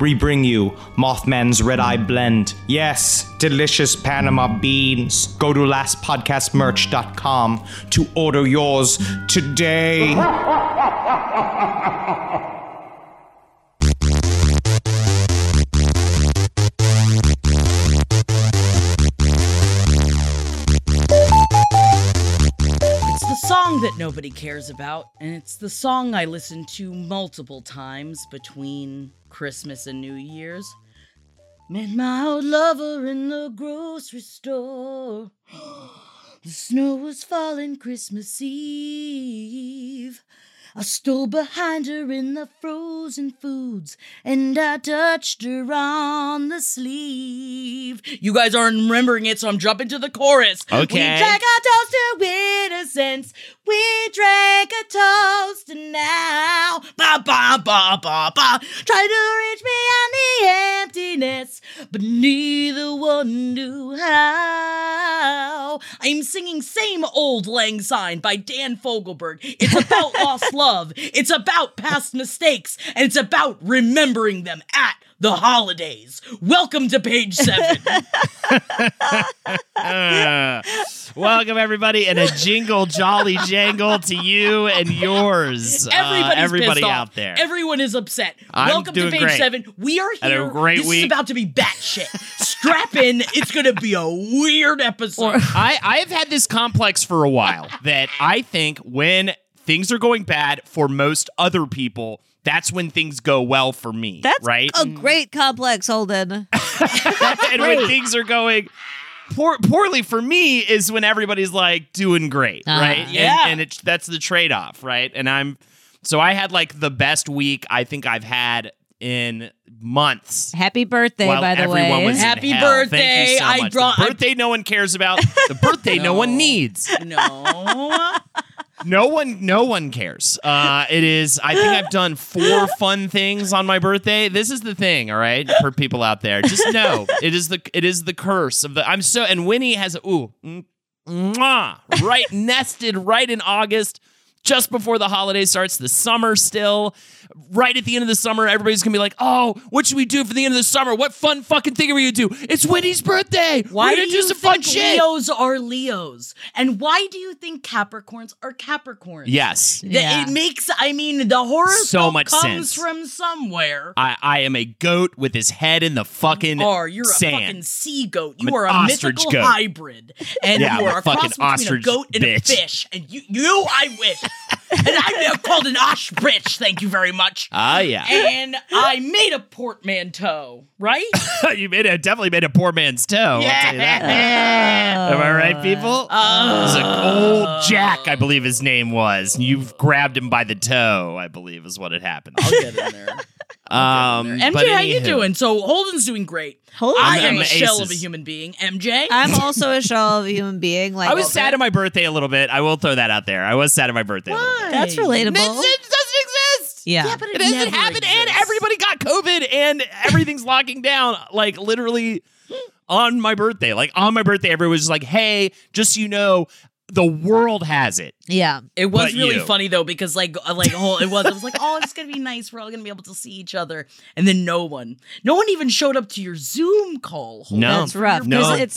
we bring you Mothman's Red Eye Blend. Yes, delicious Panama beans. Go to lastpodcastmerch.com to order yours today. It's the song that nobody cares about, and it's the song I listen to multiple times between Christmas and New Year's. Met my old lover in the grocery store. The snow was falling Christmas Eve. I stole behind her in the frozen foods and I touched her on the sleeve. You guys aren't remembering it, so I'm jumping to the chorus. Okay. We drank a toast to innocence. We drank a toast to now. Ba ba ba ba ba. Try to reach beyond the emptiness, but neither one knew how. I'm singing Same Old Lang Syne by Dan Fogelberg. It's about lost love, it's about past mistakes, and it's about remembering them at the holidays. Welcome to page seven. Uh, welcome everybody and a jingle jolly jangle to you and yours. Uh, everybody pissed off. out there. Everyone is upset. I'm Welcome to page great. seven. We are Had a here. great this week. is about to be batshit. Strap in. It's gonna be a weird episode. I, I have had this complex for a while that I think when things are going bad for most other people, that's when things go well for me. That's right. a great complex, Holden. and when things are going poor, poorly for me is when everybody's like doing great, Ah. right? And- Yeah. And, it's that's the trade off, right? And I'm so I had like the best week I think I've had in months. Happy birthday, while by the everyone way. was in Happy hell. Thank birthday. you so I much. brought- the I- birthday no one cares about. The birthday no. one needs. no. No one, no one cares. Uh, it is. I think I've done four fun things on my birthday. This is the thing, all right, for people out there. Just know it is the it is the curse of the. I'm so and Winnie has ooh, mm, mwah, right nested right in August, just before the holiday starts. The summer still. Right at the end of the summer, everybody's gonna be like, "Oh, what should we do for the end of the summer? What fun fucking thing are we gonna do? It's Winnie's birthday. Why We're do gonna do you some fun think shit." Leos are Leos? And why do you think Capricorns are Capricorns? Yes, That Yeah. It makes, I mean, the horoscope So much comes sense. from somewhere. I, I am a goat with his head in the fucking Or you're a fucking sea goat. I'm You an are a ostrich mythical goat. hybrid, and Yeah, you I'm a are a cross fucking between a ostrich goat and bitch. a fish. And you, you, I wish, and I'm now called an ostrich. Thank you very much. Ah, yeah. And I made a portmanteau, right? you made a definitely made a poor man's toe. I'll tell you that. Am I right, people? Uh, it was an old Jack, I believe his name was. You've grabbed him by the toe, I believe, is what had happened. I'll get in there. Um, MJ, but how you doing? So Holden's doing great. Holden's I I'm- I'm a shell of a human being. MJ, I'm also a shell of a human being. Like I was sad at my birthday a little bit. I will throw that out there. I was sad at my birthday. A. That's relatable. It doesn't exist. Yeah. Yeah, but It hasn't happen. happened, and everybody got COVID, and everything's locking down. Like literally on my birthday. Like on my birthday, everyone was just like, "Hey, just so you know, the world has it. Yeah. It was really you. funny though because like uh, like whole it was it was like oh it's gonna be nice we're all gonna be able to see each other and then no one no one even showed up to your Zoom call. Holden, No. That's rough. No. because It's,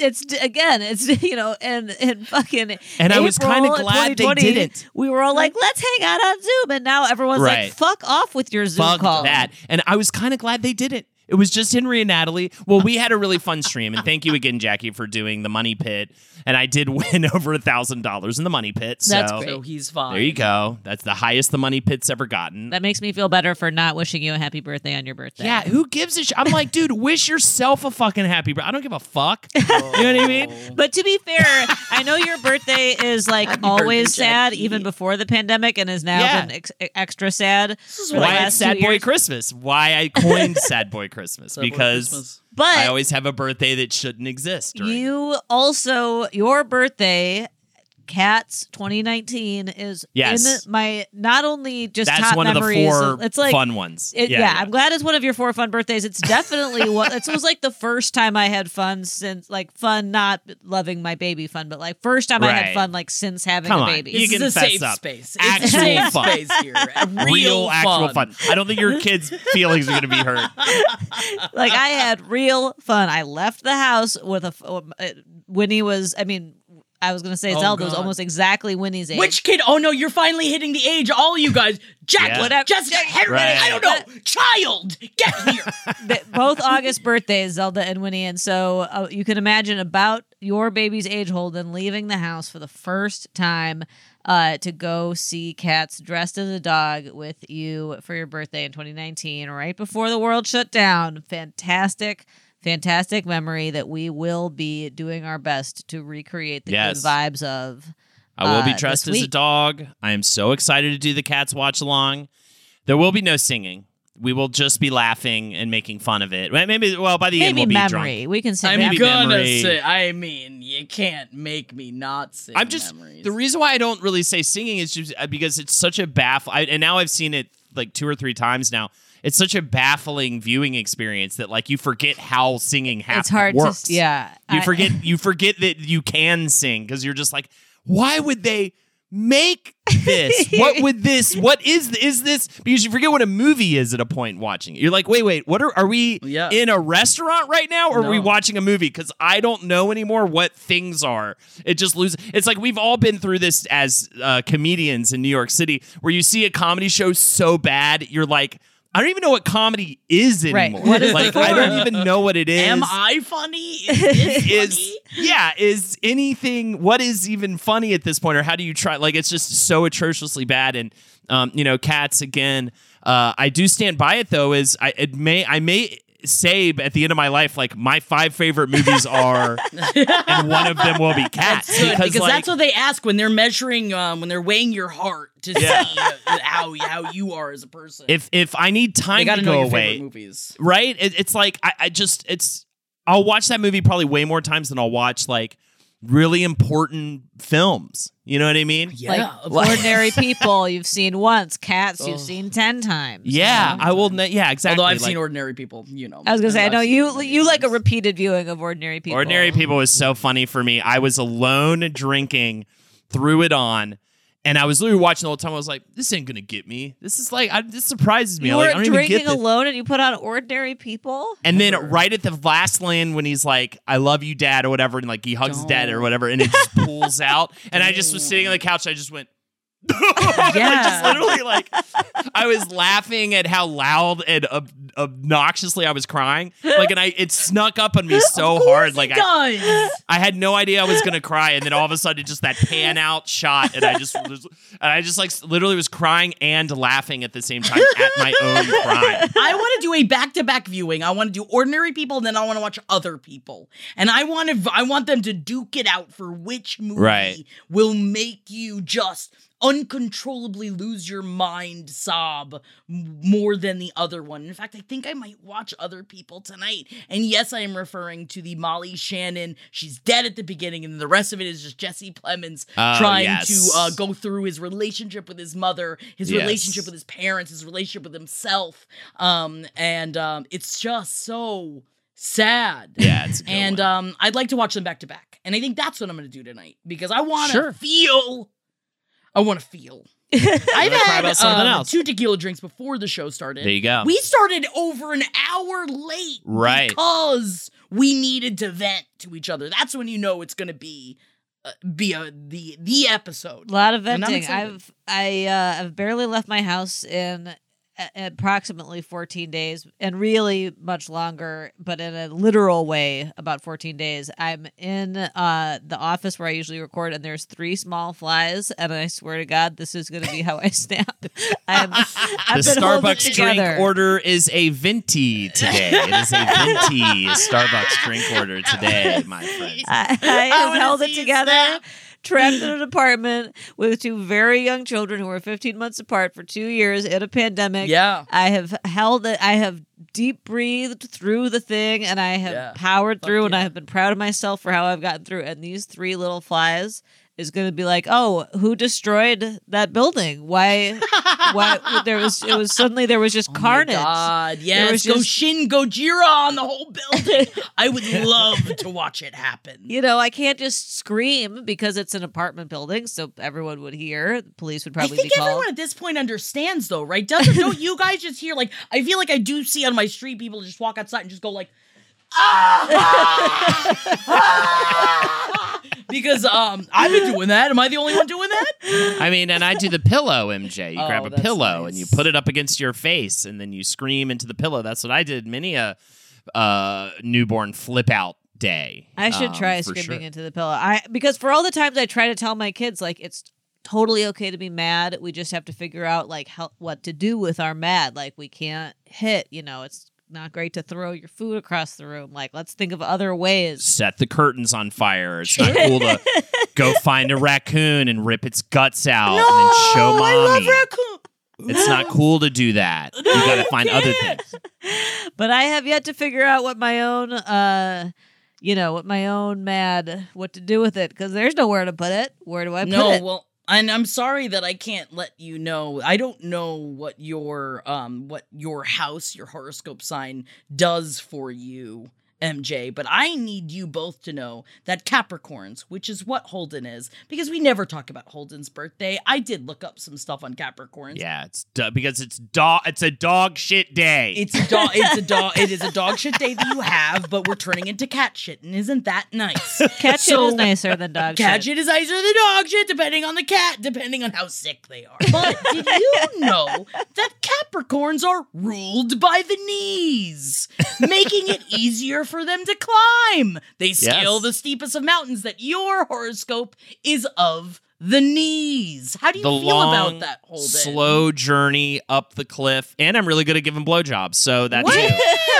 it's it's again it's you know and and fucking And I was kinda in glad they didn't. We were all like, let's hang out on Zoom, and now everyone's Right. like, fuck off with your Zoom Fuck call. that. And I was kind of glad they did it. It was just Henry and Natalie. Well, we had a really fun stream, and thank you again, Jackie, for doing the money pit. And I did win over a thousand dollars in the money pit. So That's great. so he's fine. there you go. That's the highest the money pit's ever gotten. That makes me feel better for not wishing you a happy birthday on your birthday. yeah, who gives a shit? I'm like, dude, wish yourself a fucking happy birthday. I don't give a fuck. You know what I mean? But to be fair, I know your birthday is like Happy always birthday, sad, Jackie. even before the pandemic, and is now Yeah. been ex- extra sad. is Why it's Sad Boy years. Christmas. Why I coined Sad Boy Christmas. Sad Boy because Christmas. But I always have a birthday that shouldn't exist. during- you also your birthday. Cats 2019 is Yes. in my not only just That's top one of the four it's like fun ones. It, yeah, I'm glad it's one of your four fun birthdays. It's definitely what it was like the first time I had fun since like fun, not loving my baby fun, but like first time I had fun like since having Come a on. baby. You This can is a fess safe up. space. It's Actual a safe fun. space here. Real, Real, actual fun. I don't think your kids' feelings are going to be hurt. like I had real fun. I left the house with a uh, Winnie was. I mean, I was gonna say Oh, Zelda was almost exactly Winnie's age. Which kid? Oh no, you're finally hitting the age. All you guys, Jack, Yeah. whatever, Jessica, Henry, Right. I don't know, child, get here. Both August birthdays, Zelda and Winnie, and so uh, you can imagine about your baby's age, Holden, leaving the house for the first time uh, to go see cats dressed as a dog with you for your birthday in 2019, right before the world shut down. Fantastic. Fantastic memory that we will be doing our best to recreate the Yes. good vibes of. I will be uh, dressed as a dog. I am so excited to do the cats watch along. There will be no singing. We will just be laughing and making fun of it. Maybe well by the end Maybe we'll be memory. drunk. We can say I'm Maybe gonna memory. say. I mean, you can't make me not sing. I'm just memories. the reason why I don't really say singing is just uh, because it's such a baffle. I, and now I've seen it like two or three times now. It's such a baffling viewing experience that like you forget how singing happens. It's hard works. to. Yeah. You I- forget you forget that you can sing because you're just like, why would they make this? what would this? What is is this? Because you forget what a movie is at a point watching it. You're like, wait, wait, what are are we Yeah. in a restaurant right now, or are we watching a movie? Because I don't know anymore what things are. It just loses. It's like we've all been through this as uh, comedians in New York City, where you see a comedy show so bad, you're like. I don't even know what comedy is Right. anymore. What is like I don't even know what it is Am I funny? Is is funny? yeah is anything what is even funny at this point or how do you try like it's just so atrociously bad and um you know cats again uh i do stand by it though is i it may i may say at the end of my life like my five favorite movies are and one of them will be cats Good, because, because like, that's what they ask when they're measuring, um, when they're weighing your heart to Yeah. see uh, how how you are as a person. if if i need time to go away movies. right? It, it's like I, I just it's I'll watch that movie probably way more times than I'll watch like really important films. You know what I mean? Yeah, like ordinary people you've seen once, cats you've seen ten times. Yeah, I will. Ne- yeah, exactly. Although I've like, seen ordinary people, you know. I was gonna say, I know you you like a repeated viewing of ordinary people. Ordinary People was so funny for me. I was alone drinking, threw it on, and I was literally watching the whole time. I was like, "This ain't gonna get me. This is like, I, this surprises me. You I'm like, were I don't even get drinking this." alone and you put on ordinary people. And then right at the last land when he's like, "I love you, Dad," or whatever, and like he hugs his dad or whatever, and it just pulls out, and I just was sitting on the couch. I just went. I Yeah. just literally like I was laughing at how loud and ob- obnoxiously I was crying. Like, and I it snuck up on me so hard. Like, I, does. I had no idea I was gonna cry, and then all of a sudden, just that pan out shot, and I just and I just like literally was crying and laughing at the same time at my own crime. I want to do a back-to-back viewing. I want to do ordinary people, and then I want to watch other people, and I want to. I want them to duke it out for which movie Right. will make you just uncontrollably lose your mind, sob more than the other one. In fact, I think I might watch other people tonight. And yes, I am referring to the Molly Shannon. She's dead at the beginning, and the rest of it is just Jesse Plemons Oh, trying yes. to uh, go through his relationship with his mother, his Yes. relationship with his parents, his relationship with himself. Um, and um, it's just so sad. Yeah, it's a good and um, I'd like to watch them back to back, and I think that's what I'm going to do tonight because I want to Sure. feel. I want to feel. I've wanna cry had about something um, else. two tequila drinks before the show started. There you go. We started over an hour late, Right. Because we needed to vent to each other. That's when you know it's going to be uh, be a the the episode. A lot of And I'm venting. excited. I've I uh, I've barely left my house in a- approximately 14 days and really much longer but in a literal way about 14 days i'm in uh the office where i usually record and there's three small flies and i swear to god this is going to be how i snap i'm I've the been Starbucks drink order is a venti today. It is a venti Starbucks drink order today, my friends. I, I have held it together, snap. Trapped in an apartment with two very young children who were 15 months apart for two years in a pandemic. Yeah. I have held it. I have deep breathed through the thing, and I have Yeah. powered Fuck through, and I have been proud of myself for how I've gotten through. And these three little flies is going to be like, oh, who destroyed that building? Why? why? There was. It was suddenly there was just Oh carnage. God, There yes, was go just- Shin Gojira on the whole building. I would love to watch it happen. You know, I can't just scream because it's an apartment building, so everyone would hear. The police would probably. I think be called. everyone at this point understands, though, right? Doesn't don't you guys just hear like? I feel like I do see on my street people just walk outside and just go like, ah, ah," because um I've been doing that. Am I the only one doing that? I mean, and I do the pillow, MJ. You Oh, grab a that's pillow nice. and you put it up against your face, and then you scream into the pillow. That's what I did many a uh, newborn flip out day. I should um, try for screaming sure. into the pillow. I because for all the times I try to tell my kids like it's totally okay to be mad. We just have to figure out like how, what to do with our mad. Like we can't hit. You know, it's not great to throw your food across the room. Like let's think of other ways. Set the curtains on fire. It's not cool to go find a raccoon and rip its guts out and then show mommy. I love raccoon. It's not cool to do that. You got to find other things. But I have yet to figure out what my own uh you know, what my own mad what to do with it because there's nowhere to put it. Where do I put no, it? well, and I'm sorry that I can't let you know. I don't know what your um what your house, your horoscope sign does for you, MJ, but I need you both to know that Capricorns, which is what Holden is, because we never talk about Holden's birthday. I did look up some stuff on Capricorns. Yeah, it's do- because it's dog. It's a dog shit day. It's a dog. It's a dog. It is a dog shit day that you have, but we're turning into cat shit, and isn't that nice? cat shit so- is nicer than dog Cat shit. shit is nicer than dog shit, depending on the cat, depending on how sick they are. But did you know that Capricorns are ruled by the knees, making it easier for them to climb? They scale Yes. the steepest of mountains that your horoscope is of the knees. How do you the feel long, about that, Holden? slow journey up the cliff, and I'm really good at giving blowjobs, so that's Wow! too.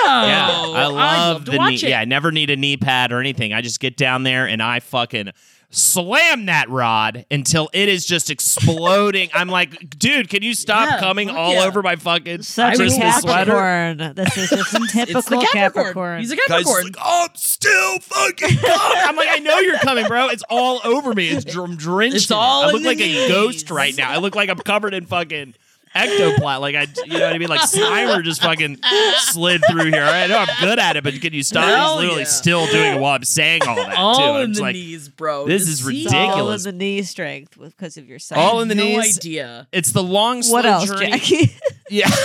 Yeah, I I'd love the knee. it. Yeah, I never need a knee pad or anything. I just get down there and I fucking slam that rod until it is just exploding. I'm like, dude, can you stop Yeah, coming all yeah. over my fucking Such a Christmas sweater? Capricorn. This is just a It's typical Capricorn. Capricorn. He's a Guys, Capricorn. like, oh, I'm still fucking coming. I'm like, I know you're coming, bro. It's all over me. It's dr- drenched. It's all I in look the like a ghost right now. I look like I'm covered in fucking ectoplasm. Like I, you know what I mean? Like Slimer just fucking slid through here. I know I'm good at it, but can you stop? Hell He's literally yeah. still doing it while I'm saying all that all too. in I'm the like, knees, bro. this To is see- It's all in the knee strength because of your size. All in the no knees. idea. It's the long, slow what else, journey. Jackie? Yeah.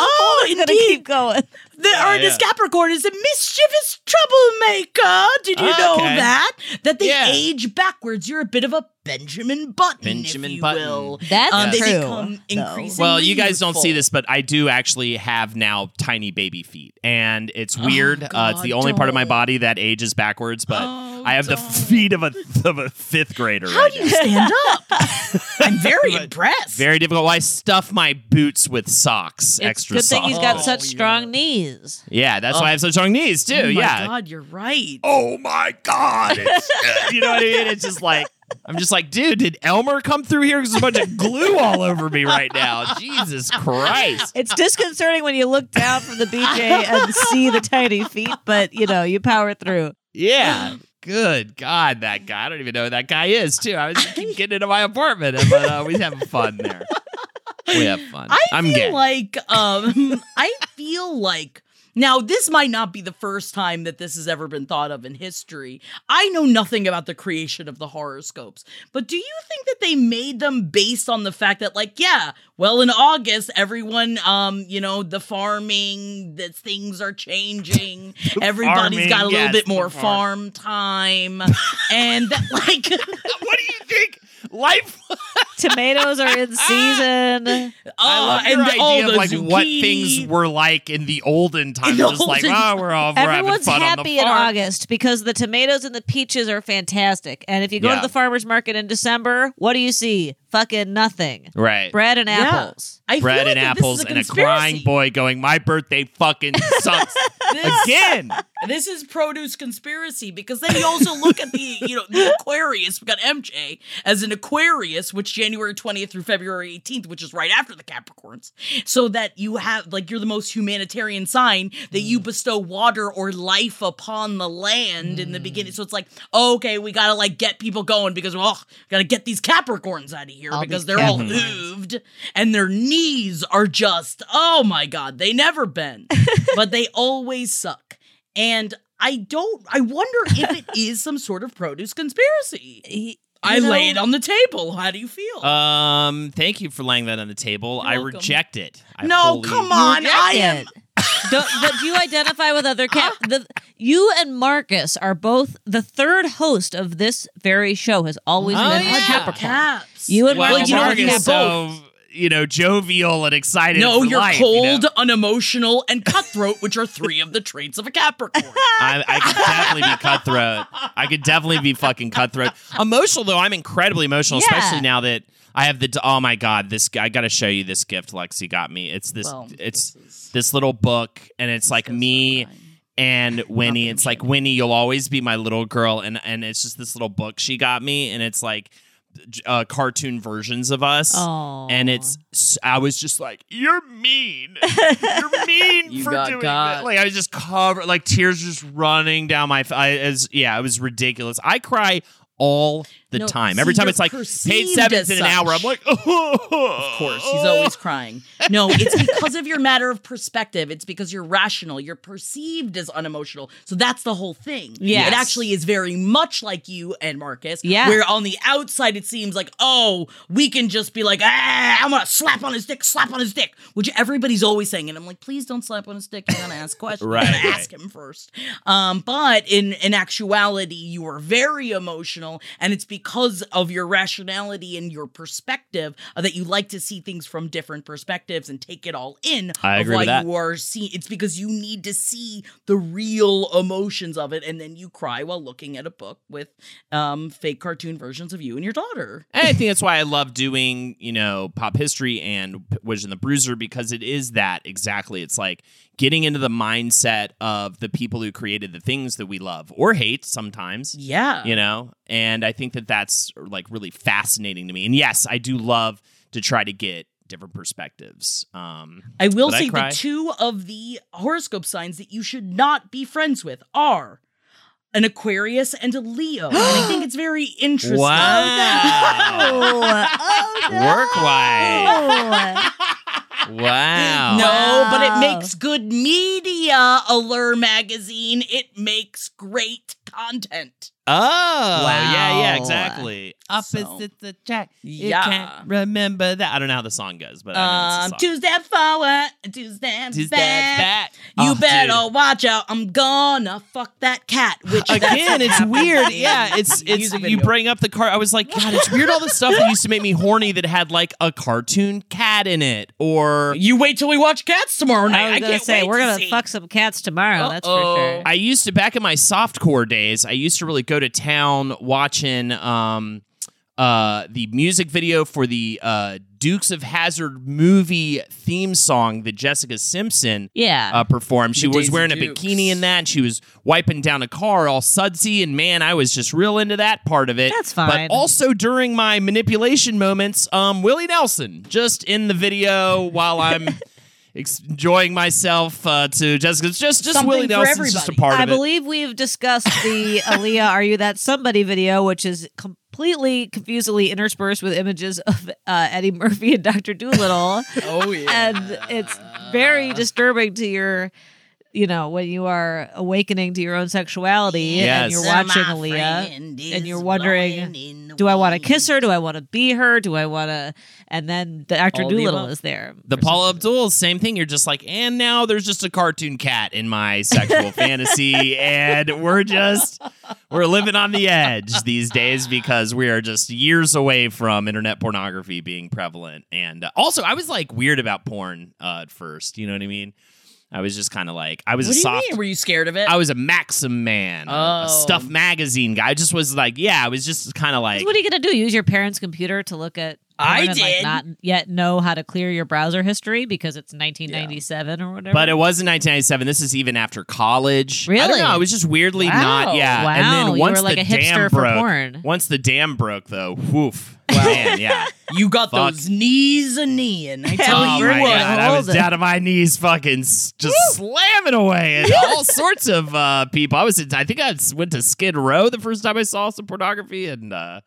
Oh, I'm gonna indeed. keep going. The Yeah, artist yeah. Capricorn is a mischievous troublemaker. Did you ah, know Okay. that? That they Yeah. age backwards. You're a bit of a Benjamin Button, Benjamin if you Button. will. That's Um, they true. become increasingly Well, you guys don't see this, but I do actually have now tiny baby feet, and it's weird. uh, it's Oh, God, the only part of my don't. body that ages backwards, but Oh, I have the don't. feet of a of a fifth grader. How right do now. you stand up? I'm very impressed. Very difficult. Well, I stuff my boots with socks, It's extra good thing soft. he's got Oh, such yeah. strong knees. yeah, that's Oh. why I have such strong knees too. Oh my yeah. God, you're right. Oh my god! It's, you know what I mean? It's just like I'm just like, dude, did Elmer come through here? Because there's a bunch of glue all over me right now. Jesus Christ! It's disconcerting when you look down from the BJ and see the tiny feet, but you know, you power through. Yeah. Good God, that guy. I don't even know who that guy is, too. I was keep getting into my apartment, and but uh, we having fun there. We have fun. I am feel gay. like um I feel like Now, this might not be the first time that this has ever been thought of in history. I know nothing about the creation of the horoscopes, but do you think that they made them based on the fact that, like, yeah, well, in August, everyone, um, you know, the farming, that things are changing, everybody's got a little yes, bit more farm. farm time, and that, like, what do you think? Life. Tomatoes are in ah. season. Oh, I oh, love and your the- idea the of like what things were like in the olden times. the Just like, olden- oh, we're all we're having Everyone's fun on the happy in farm. August because the tomatoes and the peaches are fantastic. And if you go Yeah. to the farmer's market in December, what do you see? Fucking nothing. Right. Bread and Yeah. apples. I Bread like and apples is and a crying boy going, my birthday fucking sucks This- again. This is produce conspiracy because then you also look at the, you know, the Aquarius. We got MJ as an Aquarius, which January 20th through February 18th, which is right after the Capricorns. So that you have, like, you're the most humanitarian sign that you mm. bestow water or life upon the land in the mm. beginning. So it's like, okay, we gotta, like, get people going because, oh, gotta get these Capricorns out of here All because they're all Capricorns. hooved and their knees are just, oh my God, they never bend, but they always suck. And I don't, I wonder if it is some sort of produce conspiracy. He- I know- lay it on the table. How do you feel? Um, thank you for laying that on the table. I welcome. reject it. I no, wholly- come on. I am. it. do, but do you identify with other cat? The, you and Marcus are both the third host of this very show. Has always Oh, been yeah. a Capricorn. Caps. You and Well, Marcus, you know, Marcus, you so you know, jovial and excited. No, for you're life, you cold, know? unemotional, and cutthroat, which are three of the traits of a Capricorn. I, I could definitely be cutthroat. I could definitely be fucking cutthroat. Emotional though, I'm incredibly emotional, Yeah. especially now that I have the. Oh my god, this I got to show you this gift Lexi got me. It's this. Well, it's this is- this little book, and it's like me. And Winnie, it's like Winnie, you'll always be my little girl, and and it's just this little book she got me, and it's like uh, cartoon versions of us, Aw. and it's I was just like, you're mean, you're mean You for doing got. that. Like I was just covered, like tears just running down my. f- I, as yeah, it was ridiculous. I cry all the No, time. Every time it's like paid perceived seventh as in an hour, I'm like, of Of course, he's always crying. No, it's because of your matter of perspective. It's because you're rational. You're perceived as unemotional. So that's the whole thing. Yeah. It actually is very much like you and Marcus. Yeah. Where on the outside it seems like, oh, we can just be like, ah, I'm gonna slap on his dick, slap on his dick, which everybody's always saying. And I'm like, please don't slap on his dick. You're gonna ask questions. Right, You're gonna right. ask him first. Um, but in in actuality, you are very emotional, and it's because of your rationality and your perspective uh, that you like to see things from different perspectives and take it all in. I of agree why with that. you are seeing. It's because you need to see the real emotions of it, and then you cry while looking at a book with um fake cartoon versions of you and your daughter. And I think that's why I love doing, you know, pop history and Witch and the Bruiser because it is that exactly. It's like getting into the mindset of the people who created the things that we love or hate sometimes. Yeah, You know, and I think that that's like really fascinating to me. And yes, I do love to try to get different perspectives. Um, I will I say cry. the two of the horoscope signs that you should not be friends with are an Aquarius and a Leo. and I think it's very interesting. Wow. Oh, no. Work wise. Wow. No, but it makes good media, Allure magazine. It makes great content. Oh, yeah, yeah, Wow. exactly. Opposite the track. You Yeah. can't remember that. I don't know how the song goes, but I know Um, it's a two song. step forward, two steps Two back. back. You Oh, better dude. watch out. I'm gonna fuck that cat. Which that's Again, what it's happens weird. Yeah, it's it's music you video. bring up the car. I was like, God, it's weird. All the stuff that used to make me horny that had like a cartoon cat in it, or You wait till we watch Cats tomorrow night. I was gonna can't say wait we're to gonna see. fuck some cats tomorrow. That's for Uh-oh. sure. I used to back in my softcore days. I used to really go to town watching um uh the music video for the uh Dukes of Hazzard movie theme song that Jessica Simpson Yeah. uh, performed. She The was Daisy wearing a bikini in that. And she was wiping down a car all sudsy, and man, I was just real into that part of it. That's fine. But also during my manipulation moments, um, Willie Nelson just in the video while I'm. ex- Enjoying myself uh, to Jessica's just just Something Willie for Nelson's just a part I of it. I believe we've discussed the Aaliyah "Are You That Somebody" video, which is completely confusedly interspersed with images of uh, Eddie Murphy and Doctor Dolittle, Oh yeah. and it's very disturbing to your you know, when you are awakening to your own sexuality and you're watching my Aaliyah and you're wondering, blowing in the do I want to kiss her? Do I want to be her? Do I want to? And then the actor All Dolittle above. is there. The for Paula. Abdul, same thing. You're just like, and now there's just a cartoon cat in my sexual fantasy, and we're just we're living on the edge these days because we are just years away from internet pornography being prevalent. And uh, also, I was like weird about porn uh, at first. You know what I mean? I was just kind of like I was What a do you soft. mean? Were you scared of it? I was a Maxim man, a- a Oh. stuff magazine guy. I just was like, yeah, I was just kind of like, what are you gonna do? Use your parents' computer to look at? I porn and, like, did. not yet know how to clear your browser history because it's 1997 or whatever. But it was in 1997. This is even after college. I don't Really? know. It was just weirdly Wow. not. Yeah. Wow, And then you once were like the a hipster dam for broke, porn. once the dam broke, though, woof. Man, yeah. you got Fuck. those knees a kneeing. I tell oh you what. god, I was it. down to my knees, fucking s- just slamming away at all sorts of uh, people. I was, in, I think I went to Skid Row the first time I saw some pornography and uh,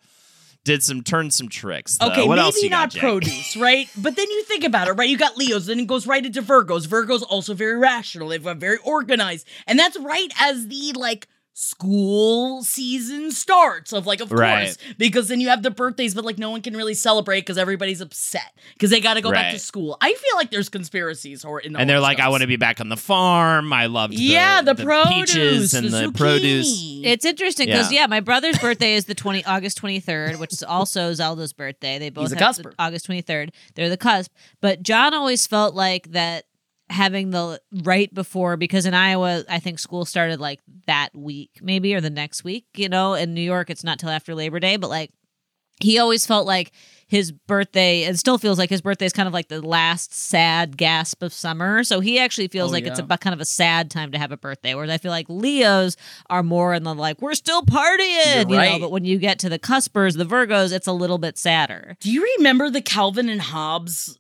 did some, turned some tricks. though. Okay, what maybe else you got, not Jake? produce, right? But then you think about it, right? You got Leos, then it goes right into Virgos. Virgos also very rational. They're very organized, and that's right as the like school season starts. Of like, of Right. course, because then you have the birthdays, but like no one can really celebrate because everybody's upset because they got to go back to school. I feel like there's conspiracies or in the And they're like, I want to be back on the farm. I loved the, yeah, the, the produce, peaches and the, zucchini. produce. It's interesting because Yeah. yeah. my brother's birthday is the twenty August twenty third, which is also Zelda's birthday. They both a have the cusper. August twenty third. They're the cusp. But John always felt like that having the right before because in Iowa I think school started like that week maybe or the next week. You know, in New York it's not till after Labor Day, but like he always felt like his birthday and still feels like his birthday is kind of like the last sad gasp of summer. So he actually feels Oh, like it's yeah. about kind of a sad time to have a birthday. Whereas I feel like Leos are more in the like, we're still partying, You're you know, but when you get to the cuspers, the Virgos, it's a little bit sadder. Do you remember the Calvin and Hobbes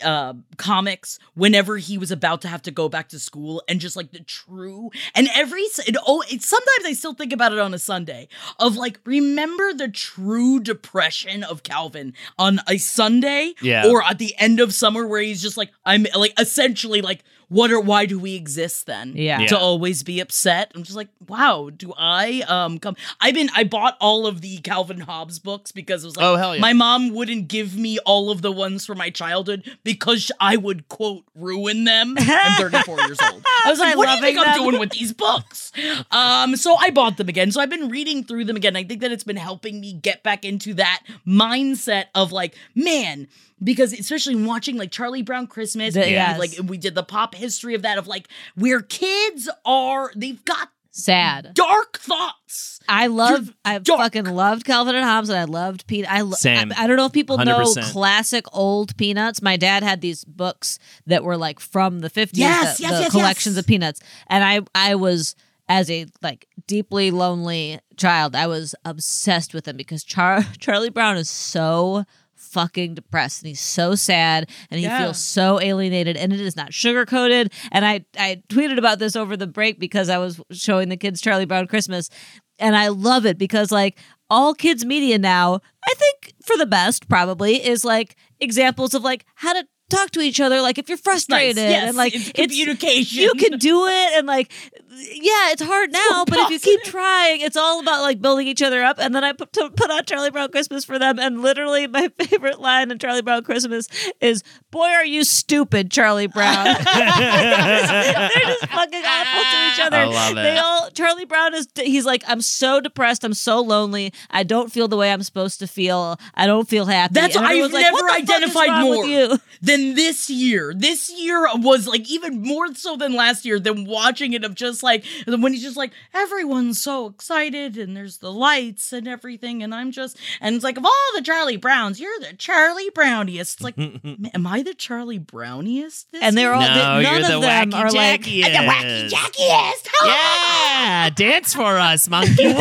uh, comics whenever he was about to have to go back to school and just like the true and every it, oh it, sometimes I still think about it on a Sunday of like remember the true depression of Calvin on a Sunday Yeah. or at the end of summer where he's just like I'm like essentially like what are why do we exist then Yeah. Yeah. to always be upset i'm just like wow do i um come i've been i bought all of the calvin hobbes books because it was like Oh, hell yeah. my mom wouldn't give me all of the ones from my childhood because i would quote ruin them i'm 34 years old i was like By what do you think loving i'm doing with these books um so i bought them again so i've been reading through them again i think that it's been helping me get back into that mindset of like man because especially watching like Charlie Brown Christmas, The- and yes. like we did the pop history of that of like where kids are they've got Sad. dark thoughts. I love, I dark. fucking loved Calvin and Hobbes, and I loved Peanut. I, lo- Same. I I don't know if people know 100%. classic old Peanuts. My dad had these books that were like from the fifties, Yes, the, yes, the yes, collections yes. of Peanuts, and I, I was as a like deeply lonely child, I was obsessed with them because Char- Charlie Brown is so fucking depressed and he's so sad and he Yeah. feels so alienated and it is not sugarcoated. and I I tweeted about this over the break because I was showing the kids Charlie Brown Christmas and I love it because like all kids media now I think for the best probably is like examples of like how to talk to each other like if you're frustrated yes, and like it's communication. you can do it and like yeah it's hard now but if you keep trying it's all about like building each other up and then i put, to put on charlie brown christmas for them and literally my favorite line in charlie brown christmas is boy are you stupid charlie brown they're just fucking awful to each other I love they all charlie brown is he's like i'm so depressed i'm so lonely i don't feel the way i'm supposed to feel i don't feel happy That's And I've like, never "What the fuck is identified wrong with more you?" than this year. This year was like even more so than last year. Than watching it of just like when he's just like everyone's so excited and there's the lights and everything, and I'm just and it's like of all the Charlie Browns, you're the Charlie Browniest. It's like, am I the Charlie Browniest? This and they're all No, none you're of the them wacky are like jackiest. the wacky jackiest. Yeah, dance for us, monkey.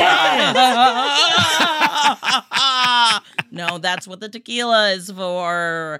No, that's what the tequila is for.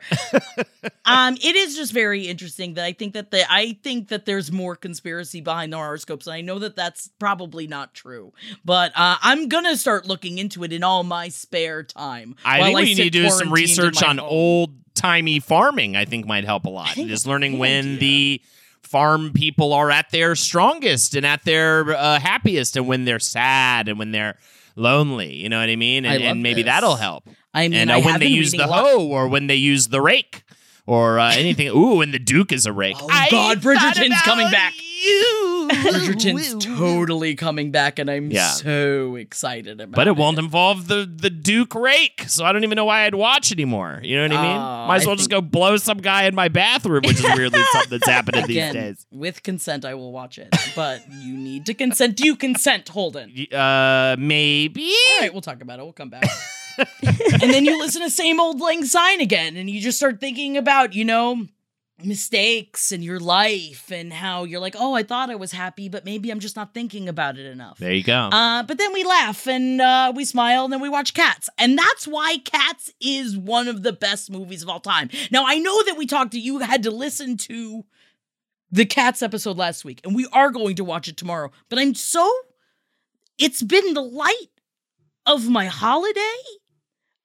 um, it is just very interesting that I think that the I think that there's more conspiracy behind the horoscopes, and I know that that's probably not true. But uh, I'm gonna start looking into it in all my spare time. I think we need to do some research on old timey farming. I think might help a lot. Just learning when idea. the farm people are at their strongest and at their uh, happiest, and when they're sad and when they're lonely. You know what I mean? I And, love and maybe this. that'll help. I mean, and uh, I when they use the hoe or when they use the rake or uh, anything. Ooh, and the Duke is a rake. Oh, I God, Bridgerton's coming back. You. Bridgerton's totally coming back, and I'm Yeah. so excited about But it won't involve the the Duke rake, so I don't even know why I'd watch anymore. You know what I mean? Uh, Might as I well just go blow some guy in my bathroom, which is weirdly something that's happening Again, these days. with consent, I will watch it, but you need to consent. Do you consent, Holden? Y- Uh, maybe. All right, we'll talk about it. We'll come back. and then you listen to same old lang syne again, and you just start thinking about, you know, mistakes in your life and how you're like, oh, I thought I was happy, but maybe I'm just not thinking about it enough. There you go. Uh, but then we laugh and uh, we smile and then we watch Cats. And that's why Cats is one of the best movies of all time. Now, I know that we talked to you, had to listen to the Cats episode last week, and we are going to watch it tomorrow. But I'm so, it's been the light of my holiday.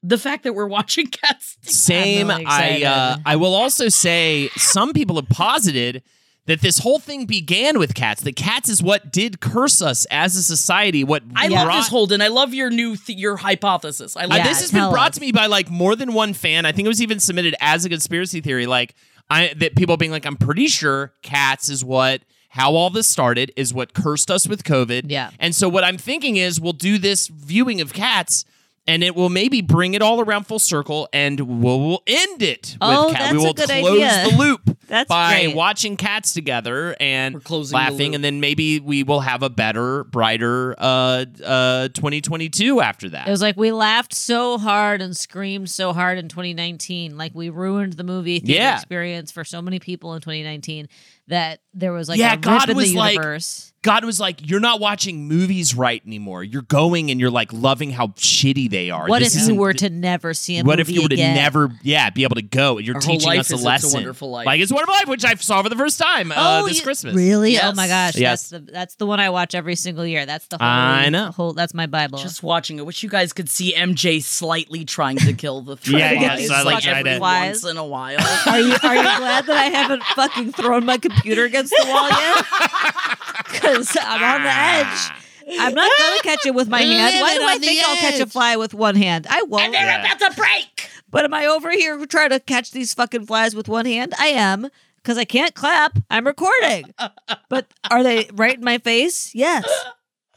The fact that we're watching Cats. Same. really I uh. I will also say some people have posited that this whole thing began with cats. That cats is what did curse us as a society. What I brought- love this, Holden. I love your new, th- your hypothesis. I Uh, love Yeah, this has been brought us. to me by like more than one fan. I think it was even submitted as a conspiracy theory. Like I that people being like, I'm pretty sure cats is what how all this started is what cursed us with COVID. Yeah. And so what I'm thinking is we'll do this viewing of cats. And it will maybe bring it all around full circle, and we'll, we'll end it. Oh, with cat. that's we a will good close idea. the loop That's by great. watching cats together and We're closing the laughing, and then maybe we will have a better, brighter uh, uh, 2022 after that. It was like we laughed so hard and screamed so hard in 2019. Like we ruined the movie theater Yeah. experience for so many people in 2019 that there was like Yeah, a rip God in was the like- God was like, "You're not watching movies right anymore. You're going and you're like loving how shitty they are. what This if you were to never see a What if you were to never, yeah, be able to go? You're Our whole teaching life us a is It's a lesson. Wonderful Life. Like it's a wonderful life, which I saw for the first time uh, Oh, this you- Christmas. Really? Oh my gosh! Yes. That's the that's the one I watch every single year. That's the whole. I know. Whole, that's my Bible. Just watching it. Wish you guys could see MJ slightly trying to kill the Yeah, flies. yes, I like like trying every once in a while. are you are you glad that I haven't fucking thrown my computer against the wall yet? Because I'm on the ah. edge. I'm not gonna catch it with my hand. Why do I on the think I'll catch a fly with one hand? I won't. and they're Yeah. about to break. But am I over here trying to catch these fucking flies with one hand? I am. Because I can't clap. I'm recording. but are they right in my face? Yes.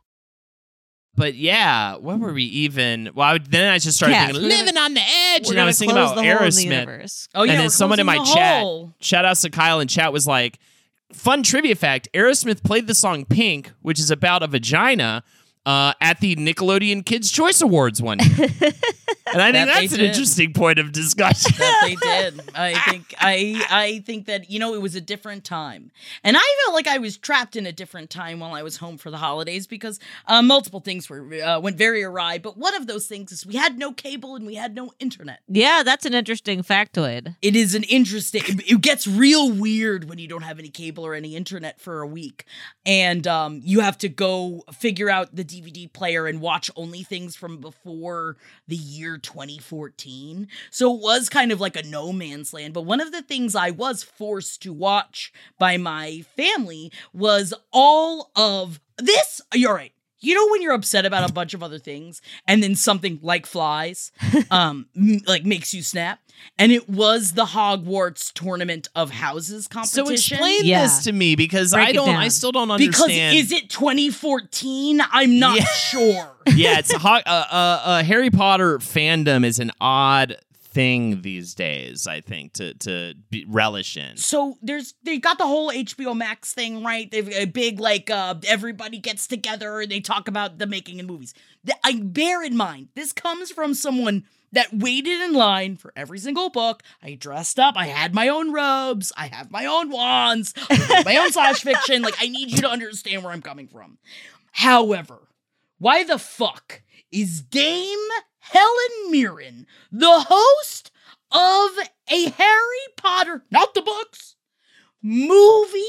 But yeah, what were we even? Well, I would, then I just started Cats. thinking, We're living on the edge, and I was thinking about the hole in the Aerosmith. Oh yeah, and then someone in my chat, hole. shout outs to Kyle in chat, was like, fun trivia fact Aerosmith played the song Pink, which is about a vagina, uh, at the Nickelodeon Kids' Choice Awards one year. and I think That that's an did. interesting point of discussion. that they did. I think I I think that you know it was a different time, and I felt like I was trapped in a different time while I was home for the holidays because uh, multiple things were uh, went very awry. But one of those things is we had no cable and we had no internet. Yeah, that's an interesting factoid. It is an interesting. It, it gets real weird when you don't have any cable or any internet for a week, and um, you have to go figure out the DVD player and watch only things from before the year 2014. So it was kind of like a no man's land. But one of the things I was forced to watch by my family was all of this. You're right. you know when you're upset about a bunch of other things and then something like flies um m- like makes you snap and it was the hogwarts tournament of houses competition. So competition explain Yeah. this to me because Break I don't. I still don't understand. because understand. is it 2014 i'm not Yeah. sure yeah, it's a uh, uh, uh, Harry Potter fandom is an odd thing these days. I think to to be, relish in. so there's they got the whole HBO Max thing right. They've a big like uh everybody gets together and they talk about the making of movies. Th- I bear in mind this comes from someone that waited in line for every single book. I dressed up. I had my own robes. I have my own wands. My own slash fiction. Like I need you to understand where I'm coming from. However, why the fuck is Dame Helen Mirren the host of a Harry Potter, not the books, movie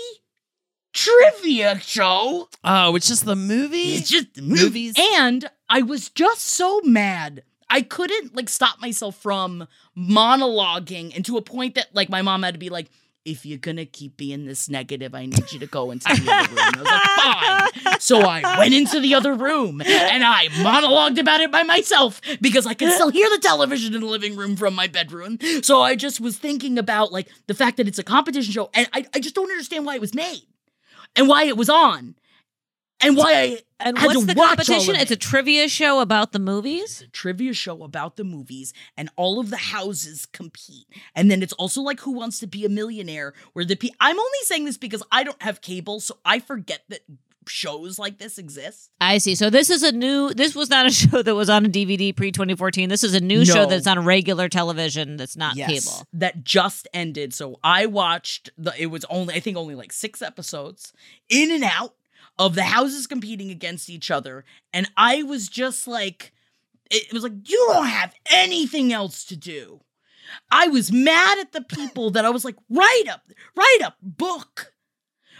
trivia show? Oh, it's just the movie. It's just Movies? And I was just so mad. I couldn't like stop myself from monologuing and to a point that like my mom had to be like, if you're gonna keep being this negative, I need you to go into the other room. I was like, fine. So I went into the other room and I monologued about it by myself because I can still hear the television in the living room from my bedroom. So I just was thinking about like the fact that it's a competition show and I, I just don't understand why it was made and why it was on and why I And what's the competition? It's a trivia show about the movies. trivia show about the movies and all of the houses compete and then it's also like who wants to be a millionaire where the pe- i'm only saying this because i don't have cable so i forget that shows like this exist I see. So this is a new. This was not a show that was on a DVD pre 2014. This is a new show that's on regular television. That's not Yes, cable. that just ended so i watched the it was only i think only like six episodes in and out of the houses competing against each other. And i was just like it was like you don't have anything else to do. I was mad at the people that i was like write up write up book.